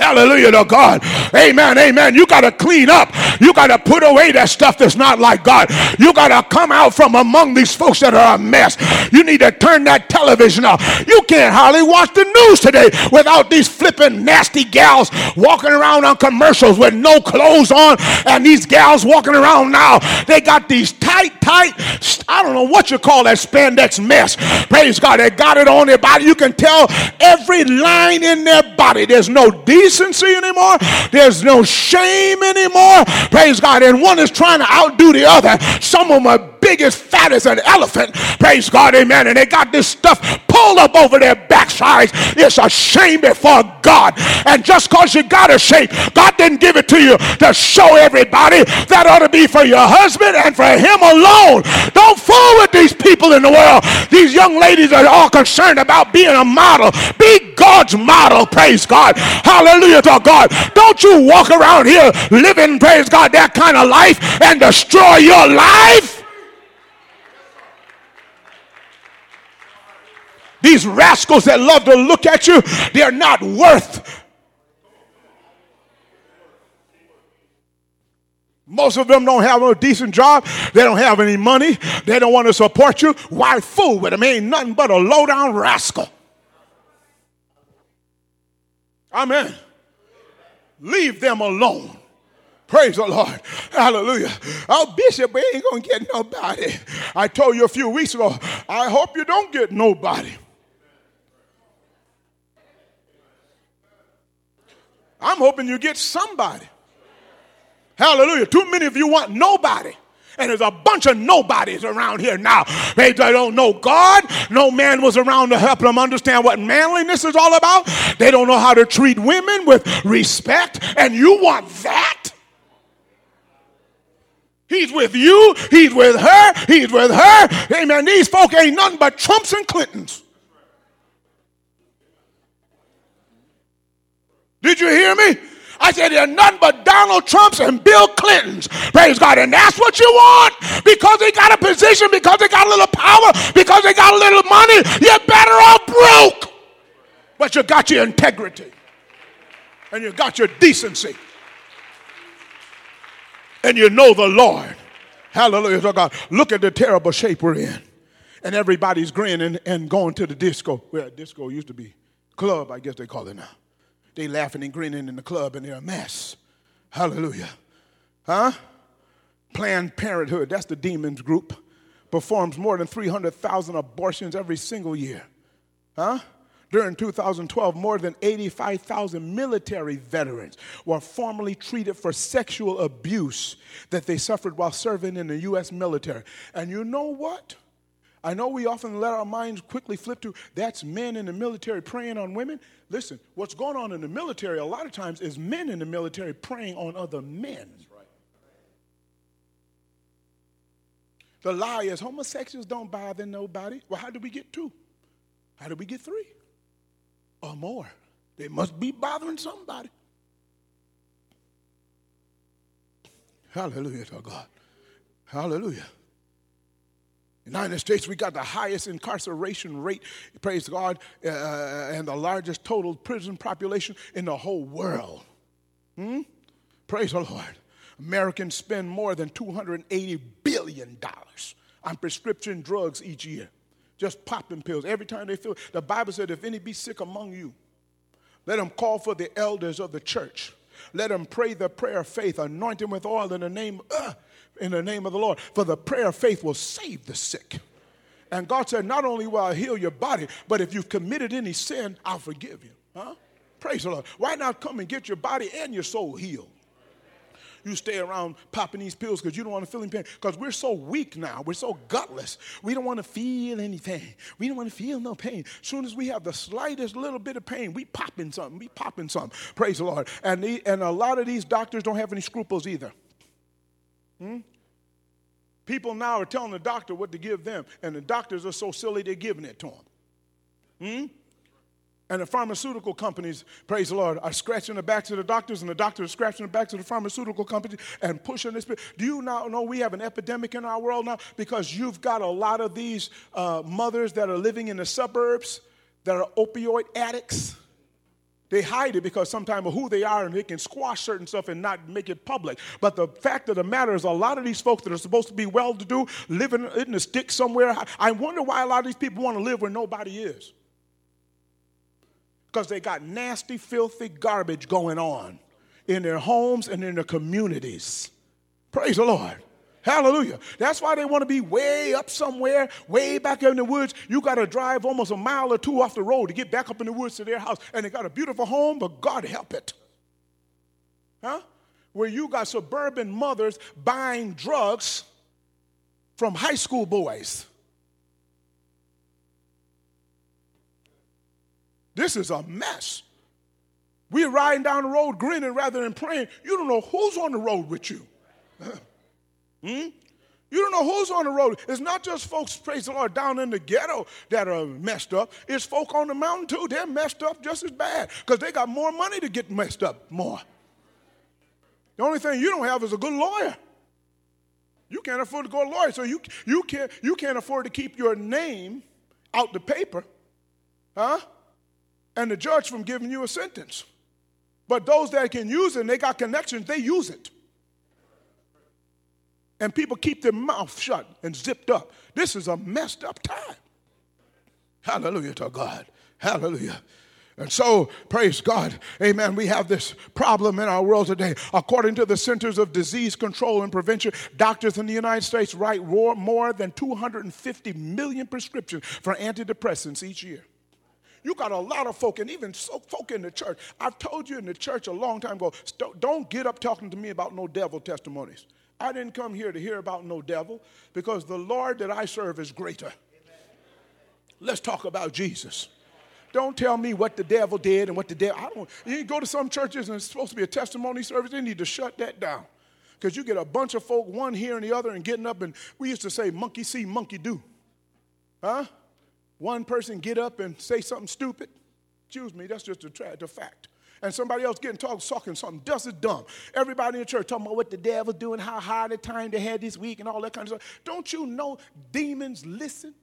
Hallelujah to God. Amen. Amen. You got to clean up. You got to put away that stuff that's not like God. You got to come out from among these folks that are a mess. You need to turn that television off. You can't hardly watch the news today without these flipping nasty gals walking around on commercials with no clothes on. And these gals walking around now, they got these tight, tight, I don't know what you call that spandex mess. Praise God. They got it on their body. You can tell every line in their body. There's no decency decency anymore. There's no shame anymore. Praise God. And one is trying to outdo the other. Some of them are big as fat as an elephant. Praise God. Amen. And they got this stuff pulled up over their backsides. It's a shame before God. And just because you got a shape, God didn't give it to you to show everybody. That ought to be for your husband and for him alone. Don't fool with these people in the world. These young ladies are all concerned about being a model. Be God's model. Praise God. Hallelujah to God. Don't you walk around here living, praise God, that kind of life and destroy your life. These rascals that love to look at you, they're not worth. Most of them don't have a decent job. They don't have any money. They don't want to support you. Why fool with them? Ain't nothing but a low down rascal. Amen. Leave them alone. Praise the Lord. Hallelujah. Oh, Bishop, ain't going to get nobody. I told you a few weeks ago, I hope you don't get nobody. I'm hoping you get somebody. Hallelujah. Too many of you want nobody. And there's a bunch of nobodies around here now. They, don't know God. No man was around to help them understand what manliness is all about. They don't know how to treat women with respect. And you want that? He's with you. He's with her. He's with her. Amen. These folk ain't nothing but Trumps and Clintons. Did you hear me? I said, they're nothing but Donald Trumps and Bill Clintons. Praise God. And that's what you want because they got a position, because they got a little power, because they got a little money. You're better off broke. But you got your integrity and you got your decency and you know the Lord. Hallelujah to God. Look at the terrible shape we're in. And everybody's grinning and going to the disco. Where disco used to be. Club, I guess they call it now. They laughing and grinning in the club and they're a mess. Hallelujah. Huh? Planned Parenthood, that's the demons group, performs more than 300,000 abortions every single year. Huh? During 2012, more than 85,000 military veterans were formally treated for sexual abuse that they suffered while serving in the U.S. military. And you know what? I know we often let our minds quickly flip to that's men in the military preying on women. Listen, what's going on in the military a lot of times is men in the military preying on other men. Right. The lie is homosexuals don't bother nobody. Well, how did we get two? How did we get three? Or more? They must be bothering somebody. Hallelujah to God. Hallelujah. United States, we got the highest incarceration rate, praise God, uh, and the largest total prison population in the whole world. Hmm? Praise the Lord. Americans spend more than $280 billion on prescription drugs each year. Just popping pills. Every time they feel, the Bible said, if any be sick among you, let them call for the elders of the church. Let them pray the prayer of faith, anoint him with oil in the name, uh, in the name of the Lord. For the prayer of faith will save the sick. And God said, Not only will I heal your body, but if you've committed any sin, I'll forgive you. Huh? Praise the Lord. Why not come and get your body and your soul healed? You stay around popping these pills because you don't want to feel any pain. Because we're so weak now. We're so gutless. We don't want to feel anything. We don't want to feel no pain. Soon as we have the slightest little bit of pain, we popping something. We popping something. Praise the Lord. And, the, and a lot of these doctors don't have any scruples either. Hmm? People now are telling the doctor what to give them, and the doctors are so silly they're giving it to them. Hmm? And the pharmaceutical companies, praise the Lord, are scratching the backs of the doctors, and the doctors are scratching the backs of the pharmaceutical companies and pushing this. Do you now know we have an epidemic in our world now? Because you've got a lot of these uh, mothers that are living in the suburbs that are opioid addicts. They hide it because sometimes of who they are and they can squash certain stuff and not make it public. But the fact of the matter is, a lot of these folks that are supposed to be well to do, living in a stick somewhere, I wonder why a lot of these people want to live where nobody is. Because they got nasty, filthy garbage going on in their homes and in their communities. Praise the Lord. Hallelujah. That's why they want to be way up somewhere, way back in the woods. You got to drive almost a mile or two off the road to get back up in the woods to their house. And they got a beautiful home, but God help it. Huh? Where you got suburban mothers buying drugs from high school boys. This is a mess. We're riding down the road grinning rather than praying. You don't know who's on the road with you. <laughs> Hmm? You don't know who's on the road. It's not just folks, praise the Lord, down in the ghetto that are messed up. It's folk on the mountain too. They're messed up just as bad because they got more money to get messed up more. The only thing you don't have is a good lawyer. You can't afford to go a lawyer, so you, you, can't, you can't afford to keep your name out the paper, huh? And the judge from giving you a sentence. But those that can use it and they got connections, they use it and people keep their mouth shut and zipped up. This is a messed up time. Hallelujah to God. Hallelujah. And so, praise God, amen. We have this problem in our world today. According to the Centers of Disease Control and Prevention, doctors in the United States write more than 250 million prescriptions for antidepressants each year. You got a lot of folk, and even so folk in the church. I've told you in the church a long time ago, don't get up talking to me about no devil testimonies. I didn't come here to hear about no devil because the Lord that I serve is greater. Let's talk about Jesus. Don't tell me what the devil did and what the devil. I don't. You go to some churches and it's supposed to be a testimony service. They need to shut that down because you get a bunch of folk, one here and the other, and getting up and we used to say monkey see, monkey do. Huh? One person get up and say something stupid. Excuse me, that's just a, tra- a fact and somebody else getting talk, talking something just as dumb. Everybody in the church talking about what the devil's doing, how hard a time they had this week, and all that kind of stuff. Don't you know demons listen?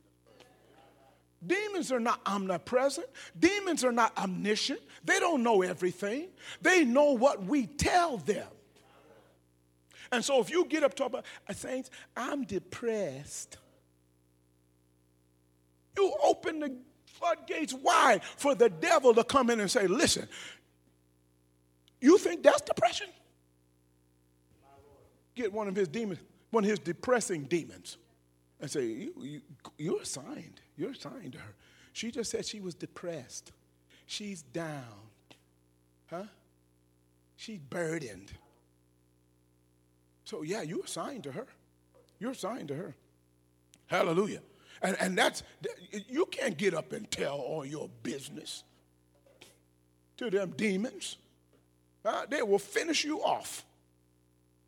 Demons are not omnipresent. Demons are not omniscient. They don't know everything. They know what we tell them. And so if you get up talk about uh, saints, I'm depressed. You open the floodgates wide for the devil to come in and say, listen, you think that's depression? Get one of his demons, one of his depressing demons, and say, you, you, You're assigned. You're assigned to her. She just said she was depressed. She's down. Huh? She's burdened. So, yeah, you're assigned to her. You're assigned to her. Hallelujah. And, and that's, you can't get up and tell all your business to them demons. Huh? They will finish you off.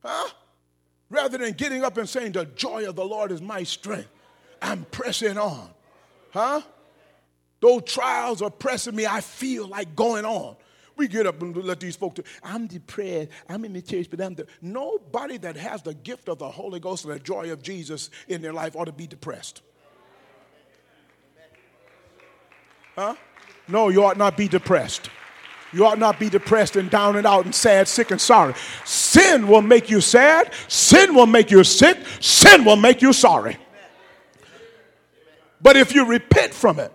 Huh? Rather than getting up and saying, The joy of the Lord is my strength, I'm pressing on. Huh? Those trials are pressing me, I feel like going on. We get up and let these folks, I'm depressed. I'm in the church, but I'm the. Nobody that has the gift of the Holy Ghost and the joy of Jesus in their life ought to be depressed. Huh? No, you ought not be depressed. You ought not be depressed and down and out and sad, sick, and sorry. Sin will make you sad. Sin will make you sick. Sin will make you sorry. But if you repent from it,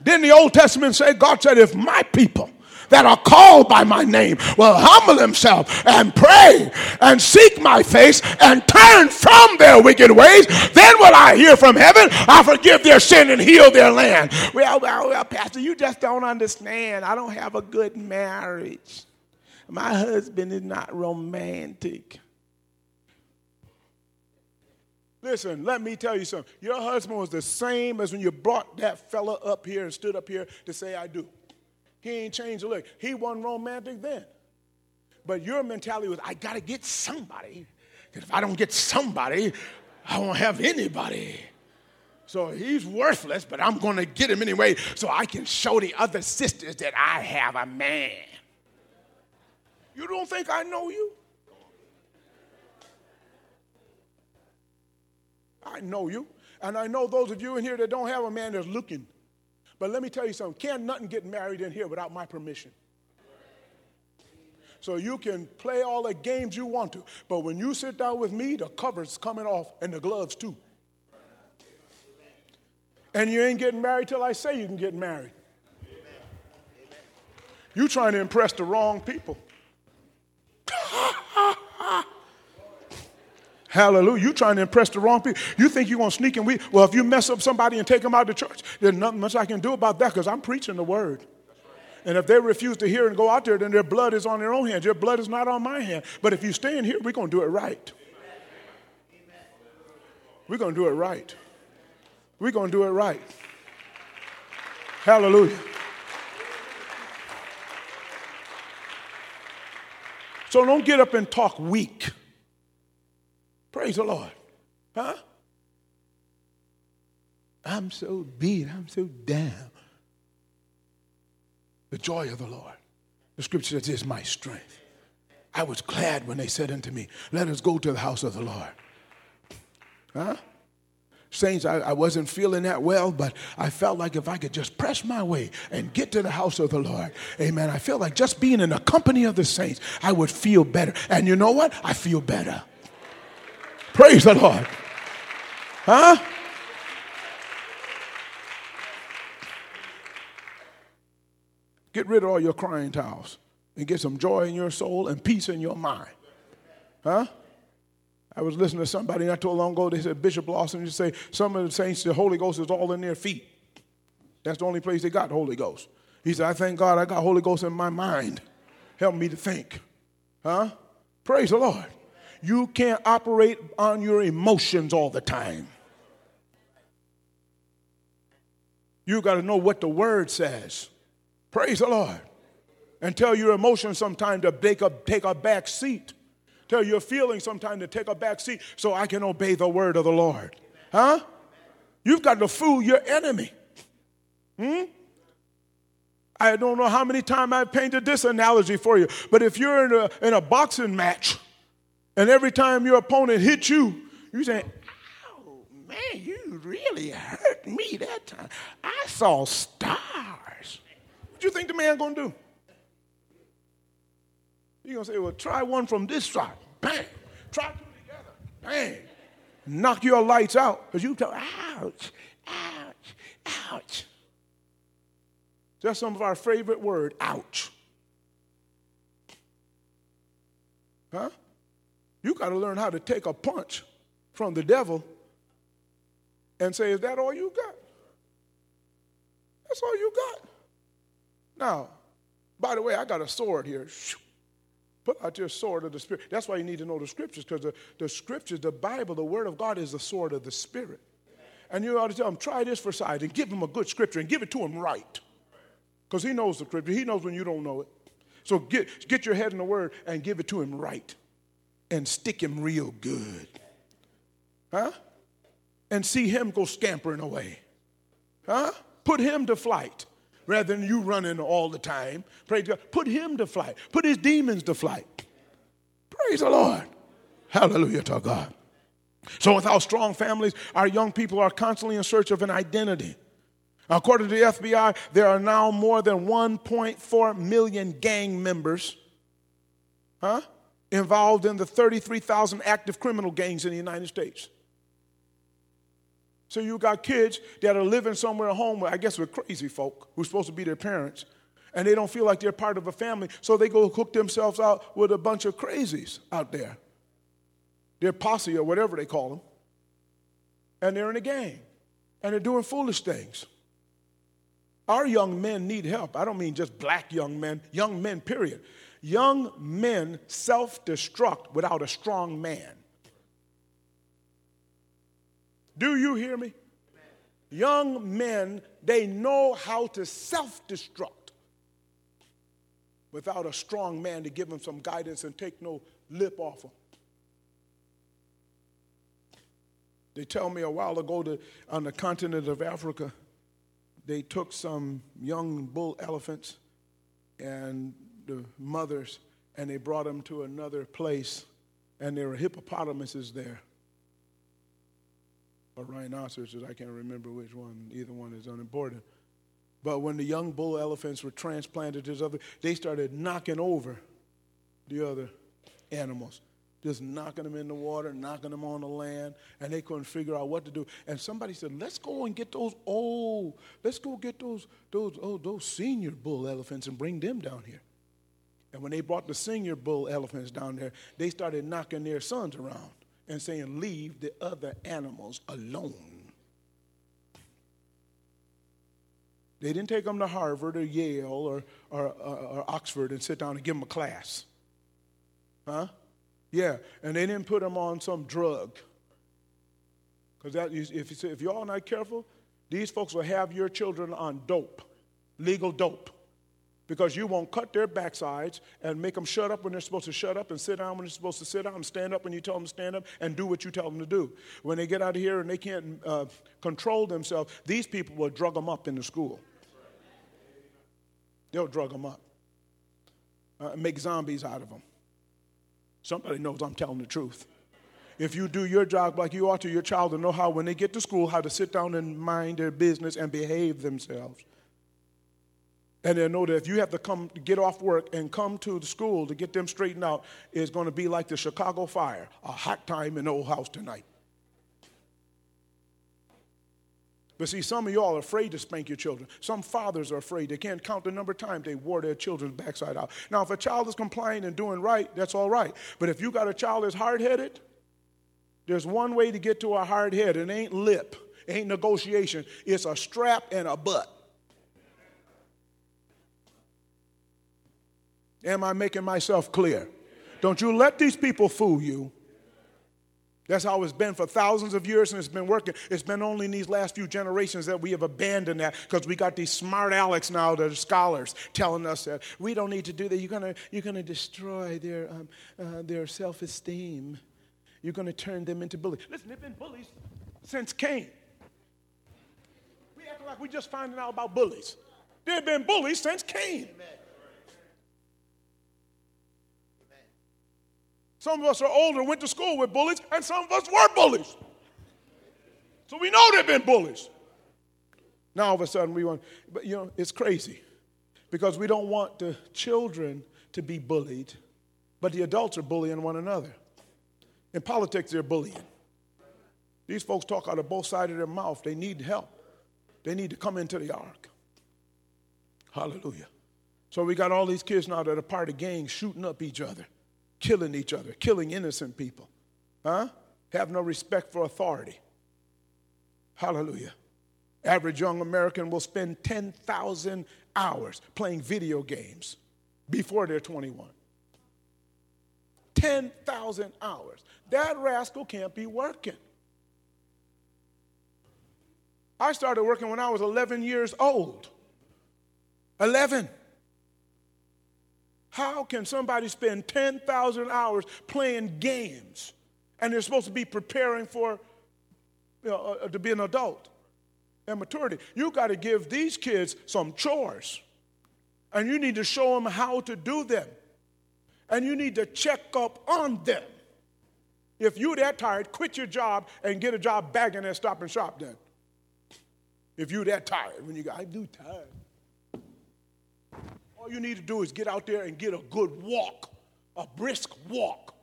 then the Old Testament say, God said, if my people that are called by my name will humble themselves and pray and seek my face and turn from their wicked ways, then will I hear from heaven, I forgive their sin and heal their land. Well, well, well, Pastor, you just don't understand. I don't have a good marriage. My husband is not romantic. Listen, let me tell you something. Your husband was the same as when you brought that fella up here and stood up here to say, I do. He ain't changed a lick. He wasn't romantic then. But your mentality was, I got to get somebody. Because if I don't get somebody, I won't have anybody. So he's worthless, but I'm going to get him anyway so I can show the other sisters that I have a man. You don't think I know you? I know you. And I know those of you in here that don't have a man that's looking. But let me tell you something can't nothing get married in here without my permission. So you can play all the games you want to, but when you sit down with me, the cover's coming off and the gloves too. And you ain't getting married till I say you can get married. You trying to impress the wrong people. Hallelujah. You trying to impress the wrong people. You think you're going to sneak and we well, if you mess up somebody and take them out of the church, there's nothing much I can do about that because I'm preaching the word. And if they refuse to hear and go out there, then their blood is on their own hands. Your blood is not on my hand. But if you stay in here, we're going to do it right. We're going to do it right. We're going to do it right. Hallelujah. So don't get up and talk weak. Praise the Lord. Huh? I'm so beat. I'm so down. The joy of the Lord. The scripture says, is my strength. I was glad when they said unto me, Let us go to the house of the Lord. Huh? Saints, I, I, wasn't feeling that well, but I felt like if I could just press my way and get to the house of the Lord, amen. I felt like just being in the company of the saints, I would feel better. And you know what? I feel better. Praise the Lord. Huh? Get rid of all your crying towels and get some joy in your soul and peace in your mind. Huh? I was listening to somebody not too long ago. They said Bishop Lawson to say some of the saints, the Holy Ghost is all in their feet. That's the only place they got the Holy Ghost. He said, I thank God I got Holy Ghost in my mind. Help me to think. Huh? Praise the Lord. You can't operate on your emotions all the time. You got to know what the word says. Praise the Lord. And tell your emotions sometimes to take a, take a back seat. Tell your feelings sometimes to take a back seat so I can obey the word of the Lord. Huh? You've got to fool your enemy. Hmm? I don't know how many times I've painted this analogy for you, but if you're in a, in a boxing match and every time your opponent hits you, you say, Ow, man, you really hurt me that time. I saw stars. What do you think the man gonna do? You're gonna say, well, try one from this side. Bang. Try two together. Bang. Knock your lights out. Because you tell, ouch, ouch, ouch. That's some of our favorite word, ouch. Huh? You got to learn how to take a punch from the devil and say, Is that all you got? That's all you got. Now, by the way, I got a sword here. Put out your sword of the Spirit. That's why you need to know the scriptures, because the, the scriptures, the Bible, the Word of God is the sword of the Spirit. And you ought to tell him, try this for size and give him a good scripture and give it to him right. Because he knows the scripture. He knows when you don't know it. So get, get your head in the word and give it to him right. And stick him real good. Huh? And see him go scampering away. Huh? Put him to flight rather than you running all the time. Praise God. Put him to flight. Put his demons to flight. Praise the Lord. Hallelujah to God. So, without strong families, our young people are constantly in search of an identity. According to the FBI, there are now more than 1.4 million gang members huh, involved in the 33,000 active criminal gangs in the United States. So you got kids that are living somewhere at home, where I guess with crazy folk who's supposed to be their parents, and they don't feel like they're part of a family, so they go hook themselves out with a bunch of crazies out there. Their posse or whatever they call them. And they're in a gang. And they're doing foolish things. Our young men need help. I don't mean just black young men, young men, period. Young men self destruct without a strong man. Do you hear me? Young men, they know how to self destruct without a strong man to give them some guidance and take no lip off them. They tell me a while ago that on the continent of Africa, they took some young bull elephants and the mothers and they brought them to another place and there were hippopotamuses there or rhinoceroses i can't remember which one either one is unimportant but when the young bull elephants were transplanted to other they started knocking over the other animals just knocking them in the water, knocking them on the land, and they couldn't figure out what to do. And somebody said, "Let's go and get those old, let's go get those those oh those senior bull elephants and bring them down here." And when they brought the senior bull elephants down there, they started knocking their sons around and saying, "Leave the other animals alone." They didn't take them to Harvard or Yale or, or, or, or Oxford and sit down and give them a class. Huh? Yeah, and they didn't put them on some drug. Because if, if y'all not careful, these folks will have your children on dope, legal dope. Because you won't cut their backsides and make them shut up when they're supposed to shut up and sit down when they're supposed to sit down and stand up when you tell them to stand up and do what you tell them to do. When they get out of here and they can't uh, control themselves, these people will drug them up in the school. They'll drug them up, uh, make zombies out of them. Somebody knows I'm telling the truth. If you do your job like you ought to, your child will know how, when they get to school, how to sit down and mind their business and behave themselves. And they'll know that if you have to come get off work and come to the school to get them straightened out, it's going to be like the Chicago fire, a hot time in the old house tonight. But see, some of y'all are afraid to spank your children. Some fathers are afraid. They can't count the number of times they wore their children's backside out. Now, if a child is complying and doing right, that's all right. But if you got a child that's hard headed, there's one way to get to a hard head. It ain't lip, it ain't negotiation. It's a strap and a butt. Am I making myself clear? Don't you let these people fool you. That's how it's been for thousands of years and it's been working. It's been only in these last few generations that we have abandoned that because we got these smart Alex now that are scholars telling us that we don't need to do that. You're going you're gonna destroy their, um, uh, their self esteem. You're going to turn them into bullies. Listen, they've been bullies since Cain. We act like we're just finding out about bullies. They've been bullies since Cain. Amen. Some of us are older, went to school with bullies, and some of us were bullies. So we know they've been bullies. Now all of a sudden we want, but you know, it's crazy because we don't want the children to be bullied, but the adults are bullying one another. In politics, they're bullying. These folks talk out of both sides of their mouth. They need help. They need to come into the ark. Hallelujah. So we got all these kids now that are part of gangs shooting up each other killing each other, killing innocent people. Huh? Have no respect for authority. Hallelujah. Average young American will spend 10,000 hours playing video games before they're 21. 10,000 hours. That rascal can't be working. I started working when I was 11 years old. 11. How can somebody spend 10,000 hours playing games and they're supposed to be preparing for you know, uh, to be an adult and maturity? You got to give these kids some chores and you need to show them how to do them and you need to check up on them. If you're that tired, quit your job and get a job bagging at Stop and Shop then. If you're that tired, when you go, I do tired. All you need to do is get out there and get a good walk, a brisk walk,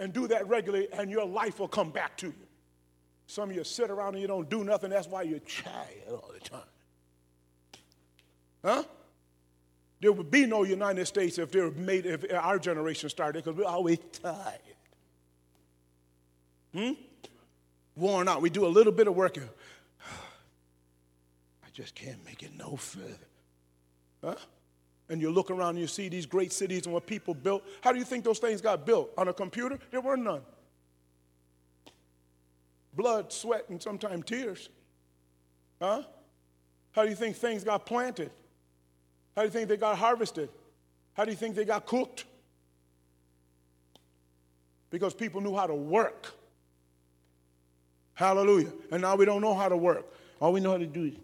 and do that regularly, and your life will come back to you. Some of you sit around and you don't do nothing. That's why you're tired all the time. Huh? There would be no United States if there made if our generation started because we're always tired. Hmm? Worn out. We do a little bit of work. <sighs> I just can't make it no further. Huh? And you look around and you see these great cities and what people built. How do you think those things got built? On a computer? There were none. Blood, sweat, and sometimes tears. Huh? How do you think things got planted? How do you think they got harvested? How do you think they got cooked? Because people knew how to work. Hallelujah. And now we don't know how to work. All we know how to do is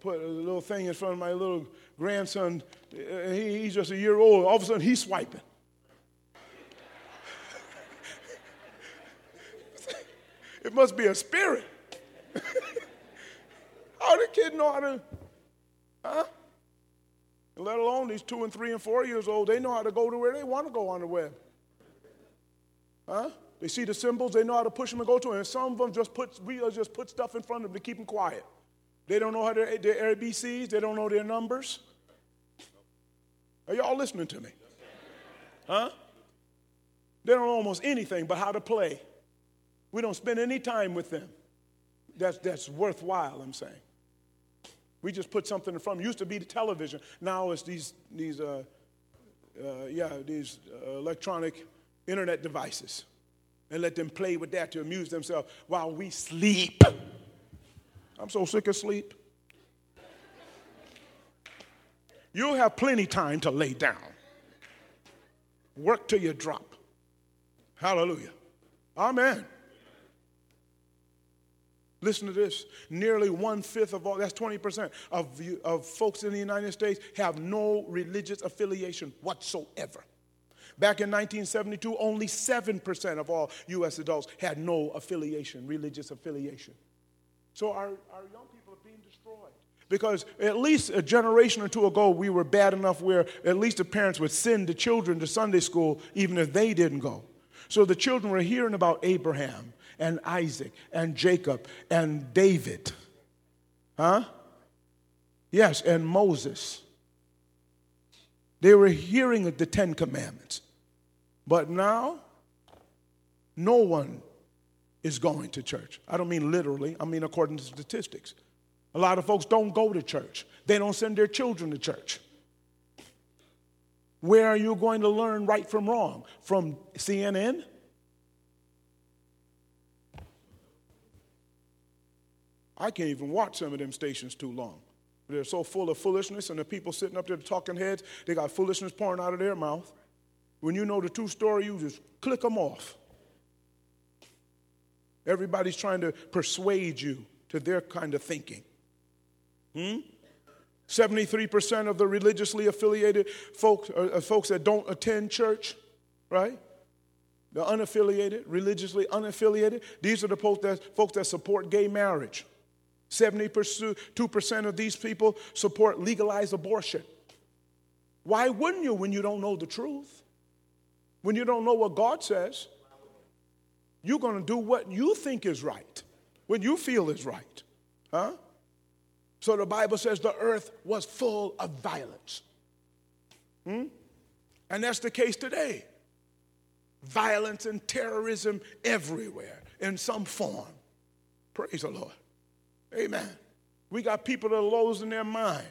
put a little thing in front of my little grandson. He, he's just a year old. All of a sudden, he's swiping. <laughs> it must be a spirit. <laughs> how the kid know how to, huh? Let alone these two and three and four years old, they know how to go to where they want to go on the web. Huh? They see the symbols, they know how to push them and go to it. And some of them just put, we just put stuff in front of them to keep them quiet. They don't know how their, their ABCs, they don't know their numbers. Are y'all listening to me? Huh? They don't know almost anything but how to play. We don't spend any time with them. That's, that's worthwhile, I'm saying. We just put something in front them. Used to be the television. Now it's these, these uh, uh, yeah, these uh, electronic internet devices. And let them play with that to amuse themselves while we sleep. I'm so sick of sleep. You'll have plenty time to lay down. Work till you drop. Hallelujah. Amen. Listen to this. Nearly one fifth of all, that's 20% of, of folks in the United States have no religious affiliation whatsoever. Back in 1972, only 7% of all U.S. adults had no affiliation, religious affiliation. So our, our young people are being destroyed. Because at least a generation or two ago, we were bad enough where at least the parents would send the children to Sunday school even if they didn't go. So the children were hearing about Abraham and Isaac and Jacob and David. Huh? Yes, and Moses. They were hearing the Ten Commandments. But now, no one is going to church. I don't mean literally, I mean according to statistics. A lot of folks don't go to church, they don't send their children to church. Where are you going to learn right from wrong? From CNN? I can't even watch some of them stations too long. They're so full of foolishness, and the people sitting up there, talking heads, they got foolishness pouring out of their mouth. When you know the true story, you just click them off. Everybody's trying to persuade you to their kind of thinking. Hmm? 73% of the religiously affiliated folks, uh, uh, folks that don't attend church, right? The unaffiliated, religiously unaffiliated, these are the folks that, folks that support gay marriage. 72% of these people support legalized abortion. Why wouldn't you when you don't know the truth? When you don't know what God says? You're going to do what you think is right, what you feel is right. Huh? So the Bible says the earth was full of violence. Hmm? And that's the case today. Violence and terrorism everywhere in some form. Praise the Lord. Amen. We got people that are losing their mind.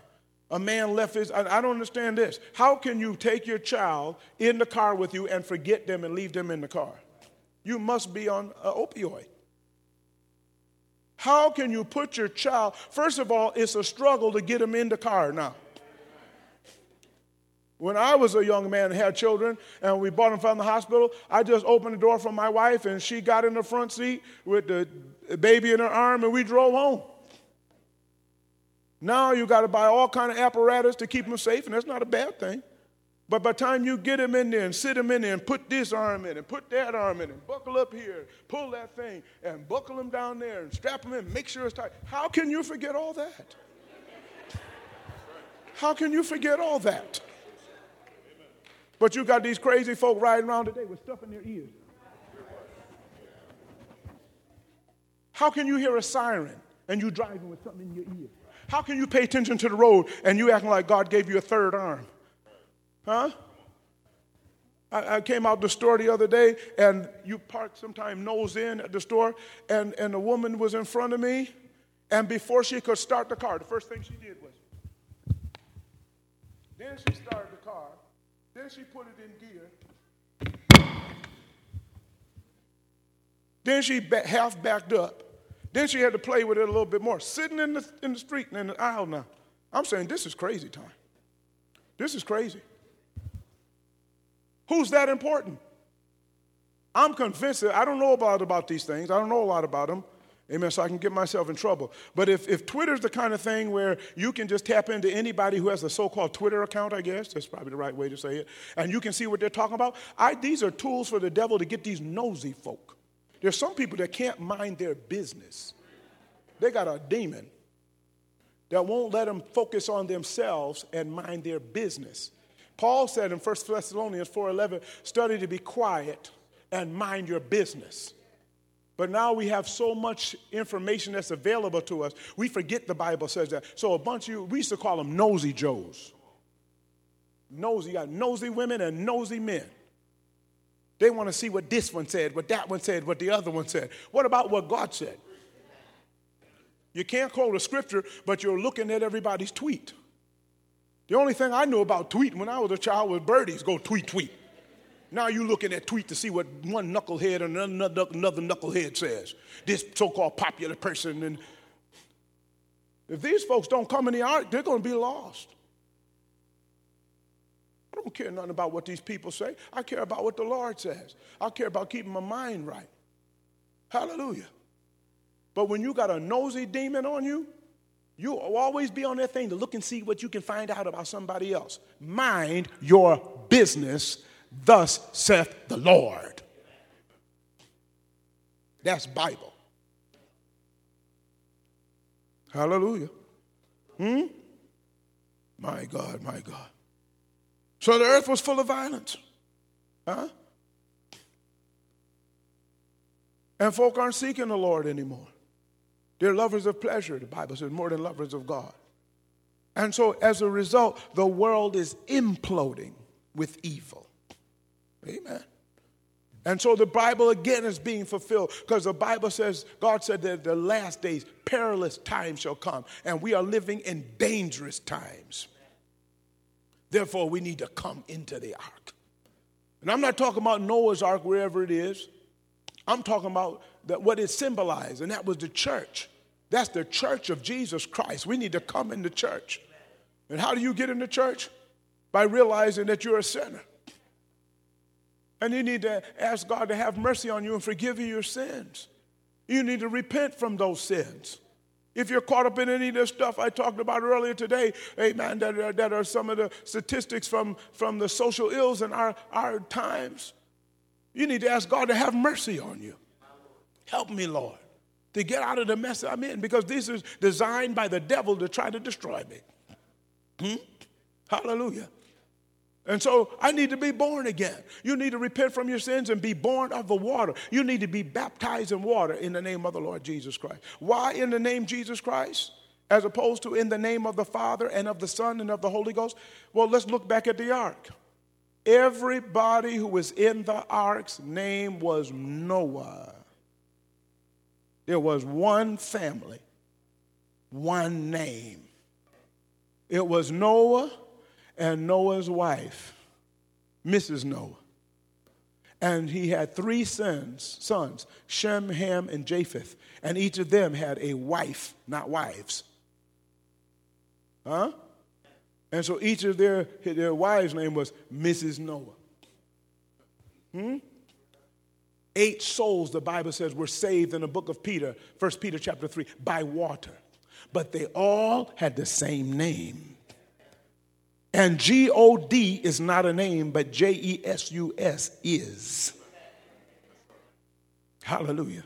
A man left his, I, I don't understand this. How can you take your child in the car with you and forget them and leave them in the car? You must be on an opioid. How can you put your child? First of all, it's a struggle to get them in the car now. When I was a young man and had children and we brought them from the hospital, I just opened the door for my wife and she got in the front seat with the baby in her arm and we drove home. Now you got to buy all kind of apparatus to keep them safe and that's not a bad thing. But by the time you get him in there and sit him in there and put this arm in and put that arm in and buckle up here, pull that thing and buckle him down there and strap him in, make sure it's tight. How can you forget all that? How can you forget all that? But you got these crazy folk riding around today with stuff in their ears. How can you hear a siren and you driving with something in your ear? How can you pay attention to the road and you acting like God gave you a third arm? Huh? I, I, came out the store the other day, and you park sometime nose in at the store, and, and a woman was in front of me, and before she could start the car, the first thing she did was, then she started the car, then she put it in gear, then she half backed up, then she had to play with it a little bit more, sitting in the, in the street and in the aisle now. I'm saying, this is crazy time. This is crazy. Who's that important? I'm convinced that I don't know about, about these things. I don't know a lot about them. Amen. So I can get myself in trouble. But if, if Twitter's the kind of thing where you can just tap into anybody who has a so called Twitter account, I guess, that's probably the right way to say it, and you can see what they're talking about, I, these are tools for the devil to get these nosy folk. There's some people that can't mind their business, they got a demon that won't let them focus on themselves and mind their business. Paul said in 1 Thessalonians 4:11, study to be quiet and mind your business. But now we have so much information that's available to us, we forget the Bible says that. So a bunch of you, we used to call them nosy Joes. Nosy, you got nosy women and nosy men. They want to see what this one said, what that one said, what the other one said. What about what God said? You can't quote a scripture, but you're looking at everybody's tweet. The only thing I knew about tweeting when I was a child was birdies go tweet, tweet. Now you're looking at tweet to see what one knucklehead and another, another knucklehead says. This so-called popular person. And if these folks don't come in the ark, they're going to be lost. I don't care nothing about what these people say. I care about what the Lord says. I care about keeping my mind right. Hallelujah. But when you got a nosy demon on you, You'll always be on that thing to look and see what you can find out about somebody else. Mind your business, thus saith the Lord. That's Bible. Hallelujah. Hmm? My God, my God. So the earth was full of violence. Huh? And folk aren't seeking the Lord anymore. They're lovers of pleasure, the Bible says, more than lovers of God. And so, as a result, the world is imploding with evil. Amen. And so the Bible again is being fulfilled because the Bible says, God said that the last days, perilous times shall come, and we are living in dangerous times. Therefore, we need to come into the ark. And I'm not talking about Noah's ark, wherever it is. I'm talking about that what it symbolized, and that was the church. That's the church of Jesus Christ. We need to come into church. And how do you get into church? By realizing that you're a sinner. And you need to ask God to have mercy on you and forgive you your sins. You need to repent from those sins. If you're caught up in any of this stuff I talked about earlier today, amen, that are, that are some of the statistics from, from the social ills in our, our times, you need to ask God to have mercy on you. Help me, Lord, to get out of the mess I'm in because this is designed by the devil to try to destroy me. Hmm? Hallelujah. And so I need to be born again. You need to repent from your sins and be born of the water. You need to be baptized in water in the name of the Lord Jesus Christ. Why in the name Jesus Christ? As opposed to in the name of the Father and of the Son and of the Holy Ghost? Well, let's look back at the ark. Everybody who was in the ark's name was Noah. There was one family, one name. It was Noah and Noah's wife, Mrs. Noah. And he had three sons, sons, Shem, Ham, and Japheth. And each of them had a wife, not wives. Huh? And so each of their, their wives' name was Mrs. Noah. Hmm? Eight souls, the Bible says, were saved in the book of Peter, 1 Peter chapter 3, by water. But they all had the same name. And G O D is not a name, but J E S U S is. Hallelujah.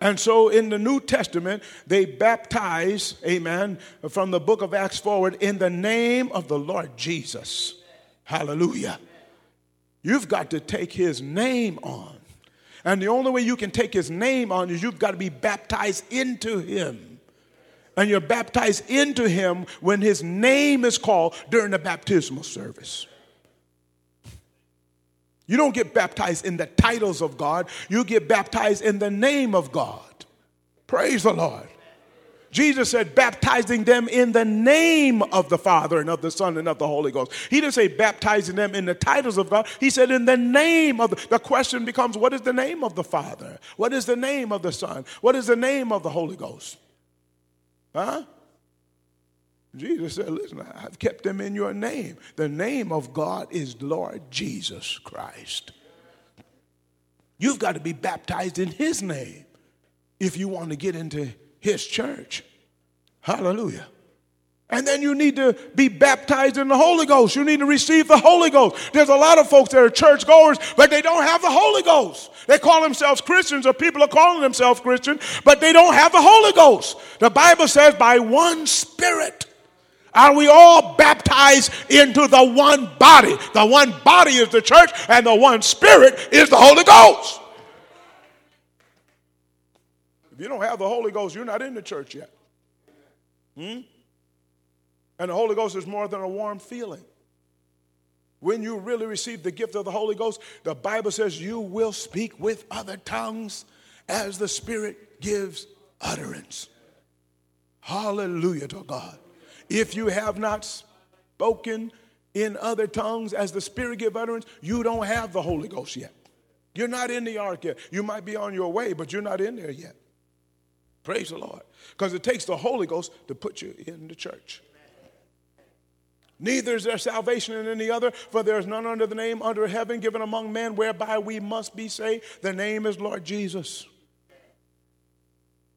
And so in the New Testament, they baptize, amen, from the book of Acts forward in the name of the Lord Jesus. Hallelujah. You've got to take his name on. And the only way you can take his name on is you've got to be baptized into him and you're baptized into him when his name is called during the baptismal service. You don't get baptized in the titles of God, you get baptized in the name of God. Praise the Lord. Jesus said, baptizing them in the name of the Father and of the Son and of the Holy Ghost. He didn't say baptizing them in the titles of God. He said, in the name of the. The question becomes, what is the name of the Father? What is the name of the Son? What is the name of the Holy Ghost? Huh? Jesus said, Listen, I've kept them in your name. The name of God is Lord Jesus Christ. You've got to be baptized in His name if you want to get into His church. Hallelujah. And then you need to be baptized in the Holy Ghost. You need to receive the Holy Ghost. There's a lot of folks that are churchgoers, but they don't have the Holy Ghost. They call themselves Christians, or people are calling themselves Christian, but they don't have the Holy Ghost. The Bible says, by one Spirit are we all baptized into the one body. The one body is the church, and the one Spirit is the Holy Ghost. If you don't have the Holy Ghost, you're not in the church yet. Hmm? And the Holy Ghost is more than a warm feeling. When you really receive the gift of the Holy Ghost, the Bible says you will speak with other tongues as the Spirit gives utterance. Hallelujah to God. If you have not spoken in other tongues as the Spirit give utterance, you don't have the Holy Ghost yet. You're not in the ark yet. You might be on your way, but you're not in there yet. Praise the Lord. Because it takes the Holy Ghost to put you in the church. Neither is there salvation in any other, for there is none under the name under heaven given among men whereby we must be saved. The name is Lord Jesus.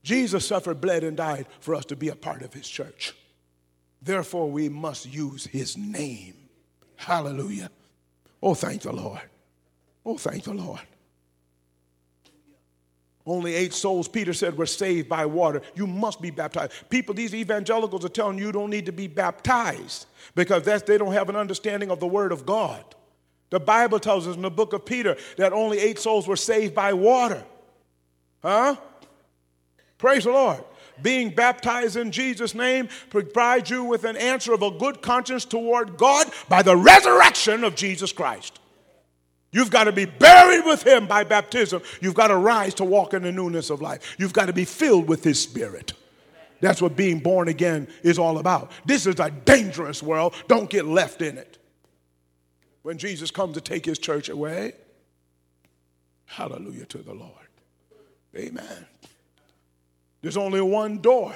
Jesus suffered, bled, and died for us to be a part of his church. Therefore, we must use his name. Hallelujah. Oh, thank the Lord. Oh, thank the Lord. Only eight souls, Peter said, were saved by water. You must be baptized. People, these evangelicals are telling you you don't need to be baptized because that's, they don't have an understanding of the Word of God. The Bible tells us in the book of Peter that only eight souls were saved by water. Huh? Praise the Lord. Being baptized in Jesus' name provides you with an answer of a good conscience toward God by the resurrection of Jesus Christ. You've got to be buried with him by baptism. You've got to rise to walk in the newness of life. You've got to be filled with his spirit. That's what being born again is all about. This is a dangerous world. Don't get left in it. When Jesus comes to take his church away, hallelujah to the Lord. Amen. There's only one door.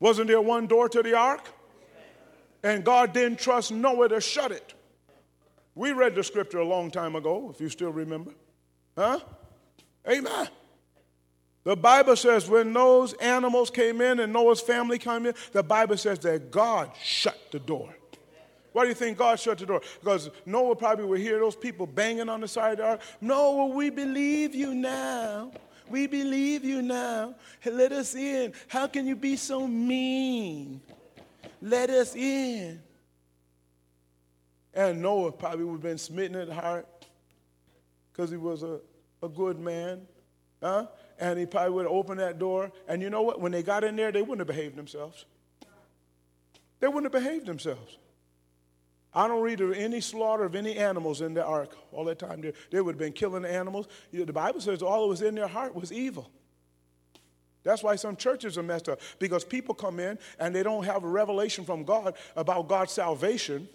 Wasn't there one door to the ark? And God didn't trust Noah to shut it. We read the scripture a long time ago, if you still remember. Huh? Amen. The Bible says when those animals came in and Noah's family came in, the Bible says that God shut the door. Why do you think God shut the door? Because Noah probably would hear those people banging on the side of the ark. Noah, we believe you now. We believe you now. Let us in. How can you be so mean? Let us in. And Noah probably would have been smitten at heart because he was a, a good man. Huh? And he probably would have opened that door. And you know what? When they got in there, they wouldn't have behaved themselves. They wouldn't have behaved themselves. I don't read of any slaughter of any animals in the ark all that time. They, they would have been killing the animals. The Bible says all that was in their heart was evil. That's why some churches are messed up because people come in and they don't have a revelation from God about God's salvation.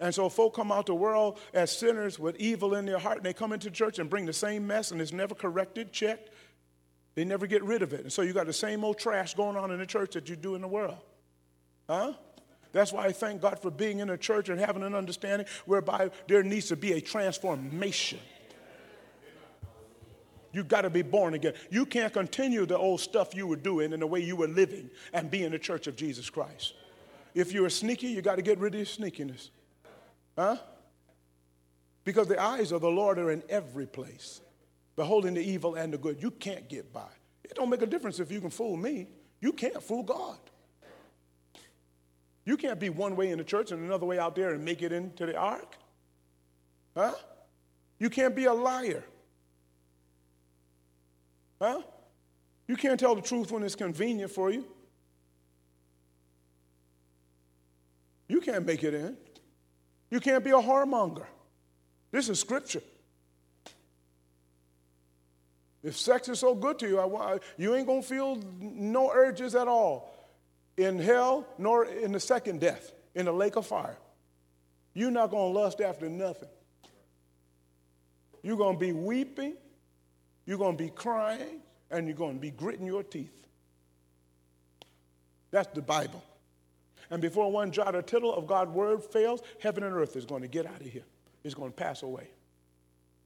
And so folk come out the world as sinners with evil in their heart and they come into church and bring the same mess and it's never corrected, checked. They never get rid of it. And so you got the same old trash going on in the church that you do in the world. Huh? That's why I thank God for being in a church and having an understanding whereby there needs to be a transformation. You got to be born again. You can't continue the old stuff you were doing and the way you were living and be in the church of Jesus Christ. If you're sneaky, you got to get rid of your sneakiness. Huh? Because the eyes of the Lord are in every place, beholding the evil and the good. You can't get by. It don't make a difference if you can fool me. You can't fool God. You can't be one way in the church and another way out there and make it into the ark. Huh? You can't be a liar. Huh? You can't tell the truth when it's convenient for you. You can't make it in. You can't be a whoremonger. This is scripture. If sex is so good to you, I, you ain't going to feel no urges at all in hell nor in the second death, in the lake of fire. You're not going to lust after nothing. You're going to be weeping, you're going to be crying, and you're going to be gritting your teeth. That's the Bible. And before one jot or tittle of God's word fails, heaven and earth is going to get out of here. It's going to pass away.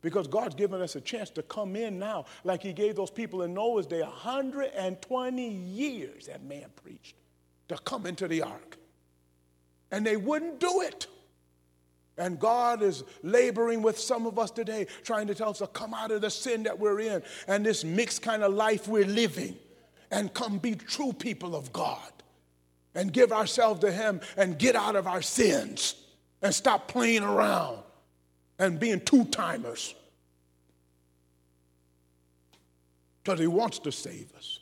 Because God's given us a chance to come in now, like He gave those people in Noah's day 120 years that man preached to come into the ark. And they wouldn't do it. And God is laboring with some of us today, trying to tell us to come out of the sin that we're in and this mixed kind of life we're living and come be true people of God and give ourselves to Him and get out of our sins and stop playing around and being two timers. Because He wants to save us.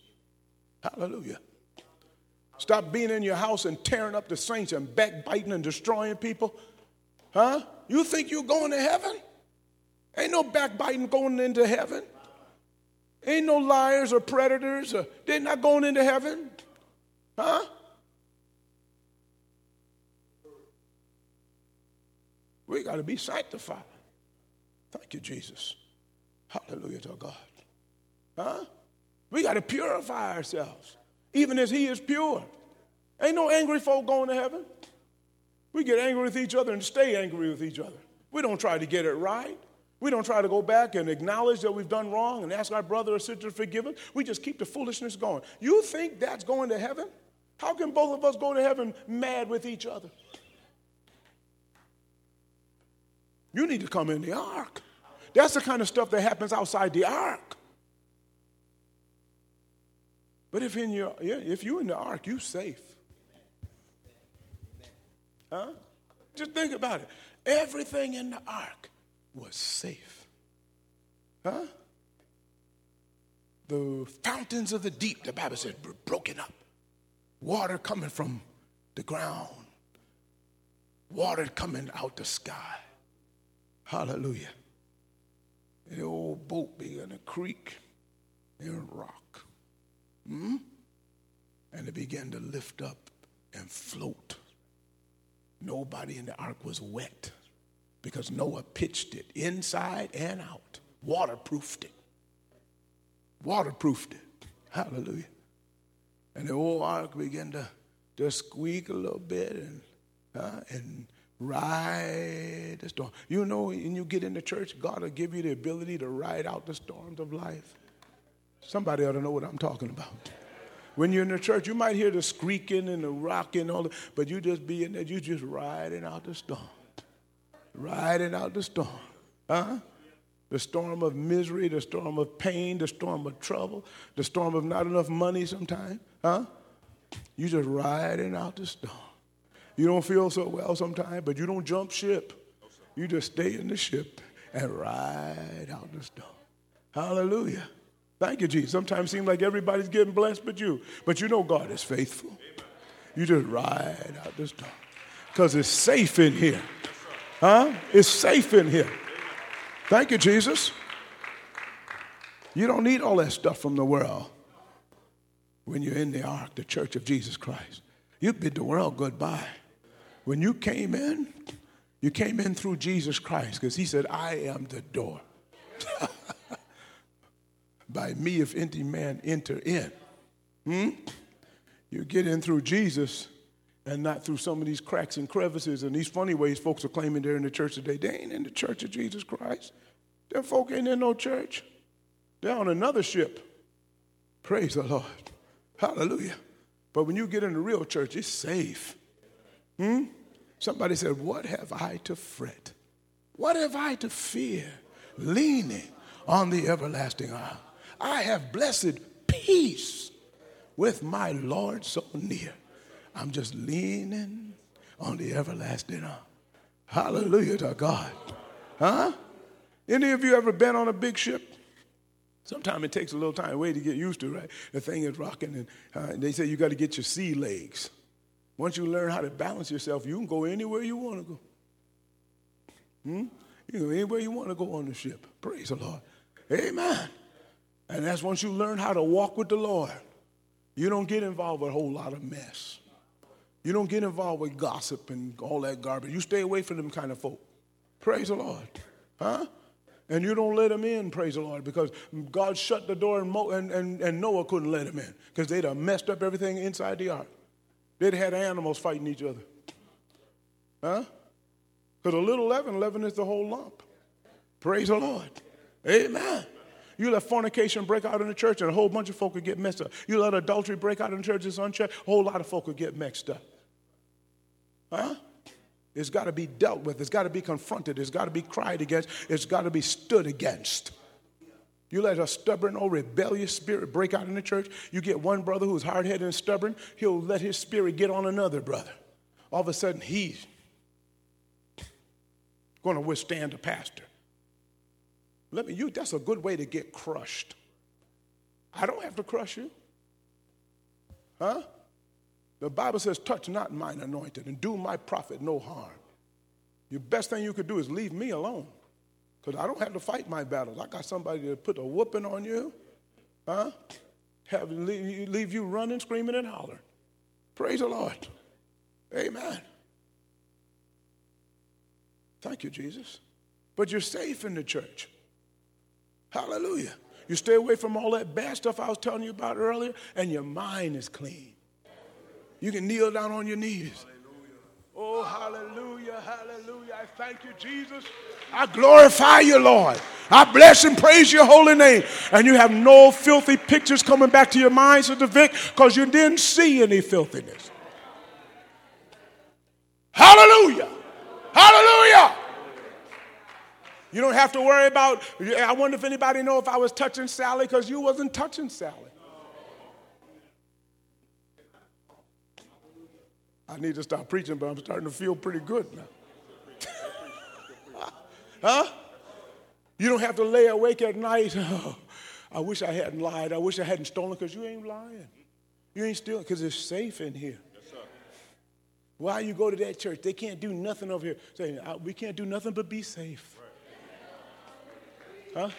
Hallelujah. Stop being in your house and tearing up the saints and backbiting and destroying people. Huh? You think you're going to heaven? Ain't no backbiting going into heaven. Ain't no liars or predators. Or, they're not going into heaven. Huh? We got to be sanctified. Thank you, Jesus. Hallelujah to God. Huh? We got to purify ourselves even as he is pure. Ain't no angry folk going to heaven. We get angry with each other and stay angry with each other. We don't try to get it right. We don't try to go back and acknowledge that we've done wrong and ask our brother or sister to forgive us. We just keep the foolishness going. You think that's going to heaven? How can both of us go to heaven mad with each other? You need to come in the ark. That's the kind of stuff that happens outside the ark. But if in your if you're in the ark, you're safe. Huh? Just think about it. Everything in the ark was safe. Huh? The fountains of the deep, the Bible said, were broken up. Water coming from the ground. Water coming out the sky. Hallelujah. The old boat began to creak and rock. Hmm? And it began to lift up and float. Nobody in the ark was wet because Noah pitched it inside and out, waterproofed it. Waterproofed it. Hallelujah. And the old ark began to just squeak a little bit and, uh, and ride the storm. You know, when you get into church, God will give you the ability to ride out the storms of life. Somebody ought to know what I'm talking about. When you're in the church, you might hear the squeaking and the rocking, all the, but you just be in there, you just riding out the storm. Riding out the storm. Huh? The storm of misery, the storm of pain, the storm of trouble, the storm of not enough money sometimes. Huh? You just riding out the storm. You don't feel so well sometimes, but you don't jump ship. You just stay in the ship and ride out the storm. Hallelujah. Thank you, Jesus. Sometimes it seems like everybody's getting blessed but you. But you know God is faithful. You just ride out the storm. Because it's safe in here. Huh? It's safe in here. Thank you, Jesus. You don't need all that stuff from the world when you're in the ark, the church of Jesus Christ. You bid the world goodbye. When you came in, you came in through Jesus Christ because he said, I am the door. <laughs> By me, if any man enter in. Hmm? You get in through Jesus and not through some of these cracks and crevices and these funny ways folks are claiming they're in the church today. They ain't in the church of Jesus Christ. Them folk ain't in no church. They're on another ship. Praise the Lord. Hallelujah. But when you get in the real church, it's safe. Hmm? Somebody said, What have I to fret? What have I to fear? Leaning on the everlasting arm. I have blessed peace with my Lord so near. I'm just leaning on the everlasting arm. Hallelujah to God. Huh? Any of you ever been on a big ship? Sometimes it takes a little time, way to get used to, right? The thing is rocking, and uh, they say you got to get your sea legs. Once you learn how to balance yourself, you can go anywhere you want to go. Hmm? You can go anywhere you want to go on the ship. Praise the Lord. Amen. And that's once you learn how to walk with the Lord. You don't get involved with a whole lot of mess. You don't get involved with gossip and all that garbage. You stay away from them kind of folk. Praise the Lord. Huh? And you don't let them in, praise the Lord, because God shut the door and, Mo, and, and, and Noah couldn't let them in because they'd have messed up everything inside the ark. They'd had animals fighting each other. Huh? Because a little leaven, leaven is the whole lump. Praise the Lord. Amen. You let fornication break out in the church and a whole bunch of folk would get messed up. You let adultery break out in the church, it's unchecked, a whole lot of folk would get mixed up. Huh? It's got to be dealt with. It's got to be confronted. It's got to be cried against. It's got to be stood against. You let a stubborn or rebellious spirit break out in the church, you get one brother who's hard headed and stubborn, he'll let his spirit get on another brother. All of a sudden, he's going to withstand the pastor. Let me, you, that's a good way to get crushed. I don't have to crush you. Huh? The Bible says, touch not mine anointed and do my prophet no harm. Your best thing you could do is leave me alone. Because I don't have to fight my battles. I got somebody to put a whooping on you, huh? Have leave, leave you running, screaming, and hollering. Praise the Lord. Amen. Thank you, Jesus. But you're safe in the church. Hallelujah. You stay away from all that bad stuff I was telling you about earlier, and your mind is clean. You can kneel down on your knees Oh, hallelujah, hallelujah. I thank you, Jesus. I glorify you, Lord. I bless and praise your holy name. And you have no filthy pictures coming back to your mind, Sister Vic, because you didn't see any filthiness. Hallelujah. Hallelujah. You don't have to worry about, I wonder if anybody know if I was touching Sally because you wasn't touching Sally. I need to stop preaching, but I'm starting to feel pretty good now. <laughs> huh? You don't have to lay awake at night. <laughs> Oh, I wish I hadn't lied. I wish I hadn't stolen because you ain't lying. You ain't stealing because it's safe in here. Yes, Why you go to that church? They can't do nothing over here. Say, we can't do nothing but be safe. Huh?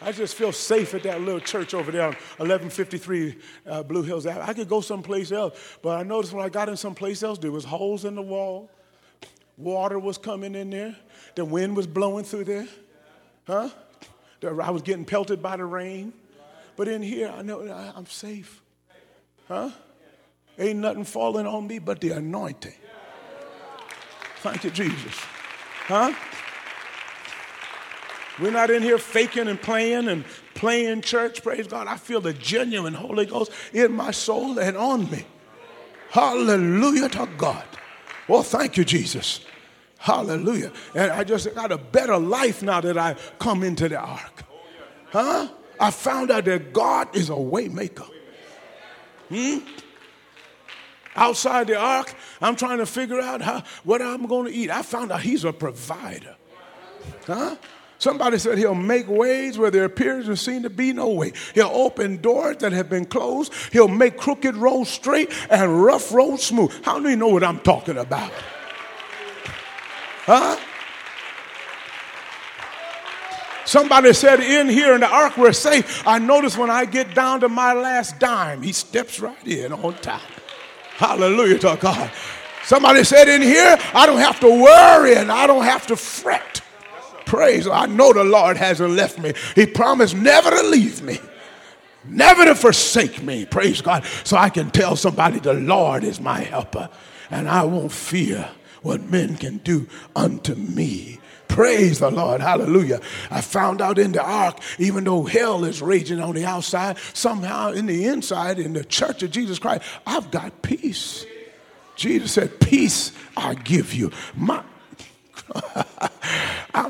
I just feel safe at that little church over there on 1153 uh, Blue Hills. I could go someplace else, but I noticed when I got in someplace else, there was holes in the wall. Water was coming in there. The wind was blowing through there. Huh? I was getting pelted by the rain. But in here, I know I'm safe. Huh? Ain't nothing falling on me but the anointing. Thank you, Jesus. Huh? We're not in here faking and playing and playing church. Praise God. I feel the genuine Holy Ghost in my soul and on me. Hallelujah to God. Well, thank you, Jesus. Hallelujah. And I just got a better life now that I come into the ark. Huh? I found out that God is a waymaker. Hmm? Outside the ark, I'm trying to figure out how, what I'm going to eat. I found out He's a provider. Huh? Somebody said he'll make ways where there appears to seem to be no way. He'll open doors that have been closed. He'll make crooked roads straight and rough roads smooth. How do you know what I'm talking about? Huh? Somebody said, In here in the ark, we're safe. I notice when I get down to my last dime, he steps right in on top. Hallelujah to God. Somebody said, In here, I don't have to worry and I don't have to fret. Praise. I know the Lord hasn't left me. He promised never to leave me, never to forsake me. Praise God. So I can tell somebody the Lord is my helper and I won't fear what men can do unto me. Praise the Lord. Hallelujah. I found out in the ark, even though hell is raging on the outside, somehow in the inside, in the church of Jesus Christ, I've got peace. Jesus said, Peace I give you. My <laughs>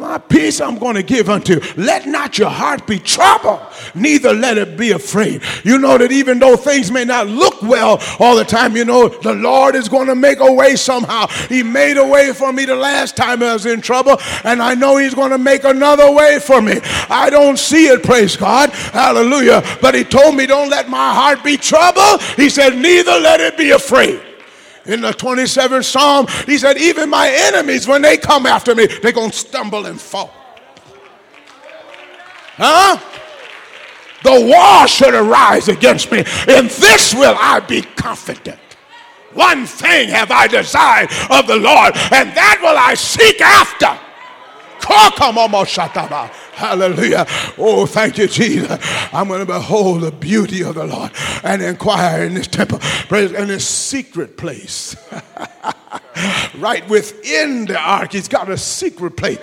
My peace I'm going to give unto you. Let not your heart be troubled, neither let it be afraid. You know that even though things may not look well all the time, you know the Lord is going to make a way somehow. He made a way for me the last time I was in trouble, and I know He's going to make another way for me. I don't see it, praise God. Hallelujah. But He told me, don't let my heart be troubled. He said, neither let it be afraid in the 27th Psalm, he said, Even my enemies, when they come after me, they're going to stumble and fall. Huh? The wall should arise against me. In this will I be confident. One thing have I desired of the Lord, and that will I seek after Hallelujah. Oh, thank you, Jesus. I'm going to behold the beauty of the Lord and inquire in this temple, praise, in this secret place. <laughs> right within the ark, he's got a secret place.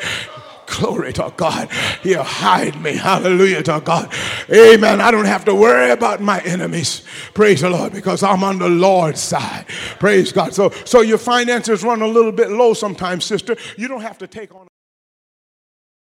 Glory to God. He'll hide me. Hallelujah to God. Amen. I don't have to worry about my enemies. Praise the Lord because I'm on the Lord's side. Praise God. So, so your finances run a little bit low sometimes, sister. You don't have to take on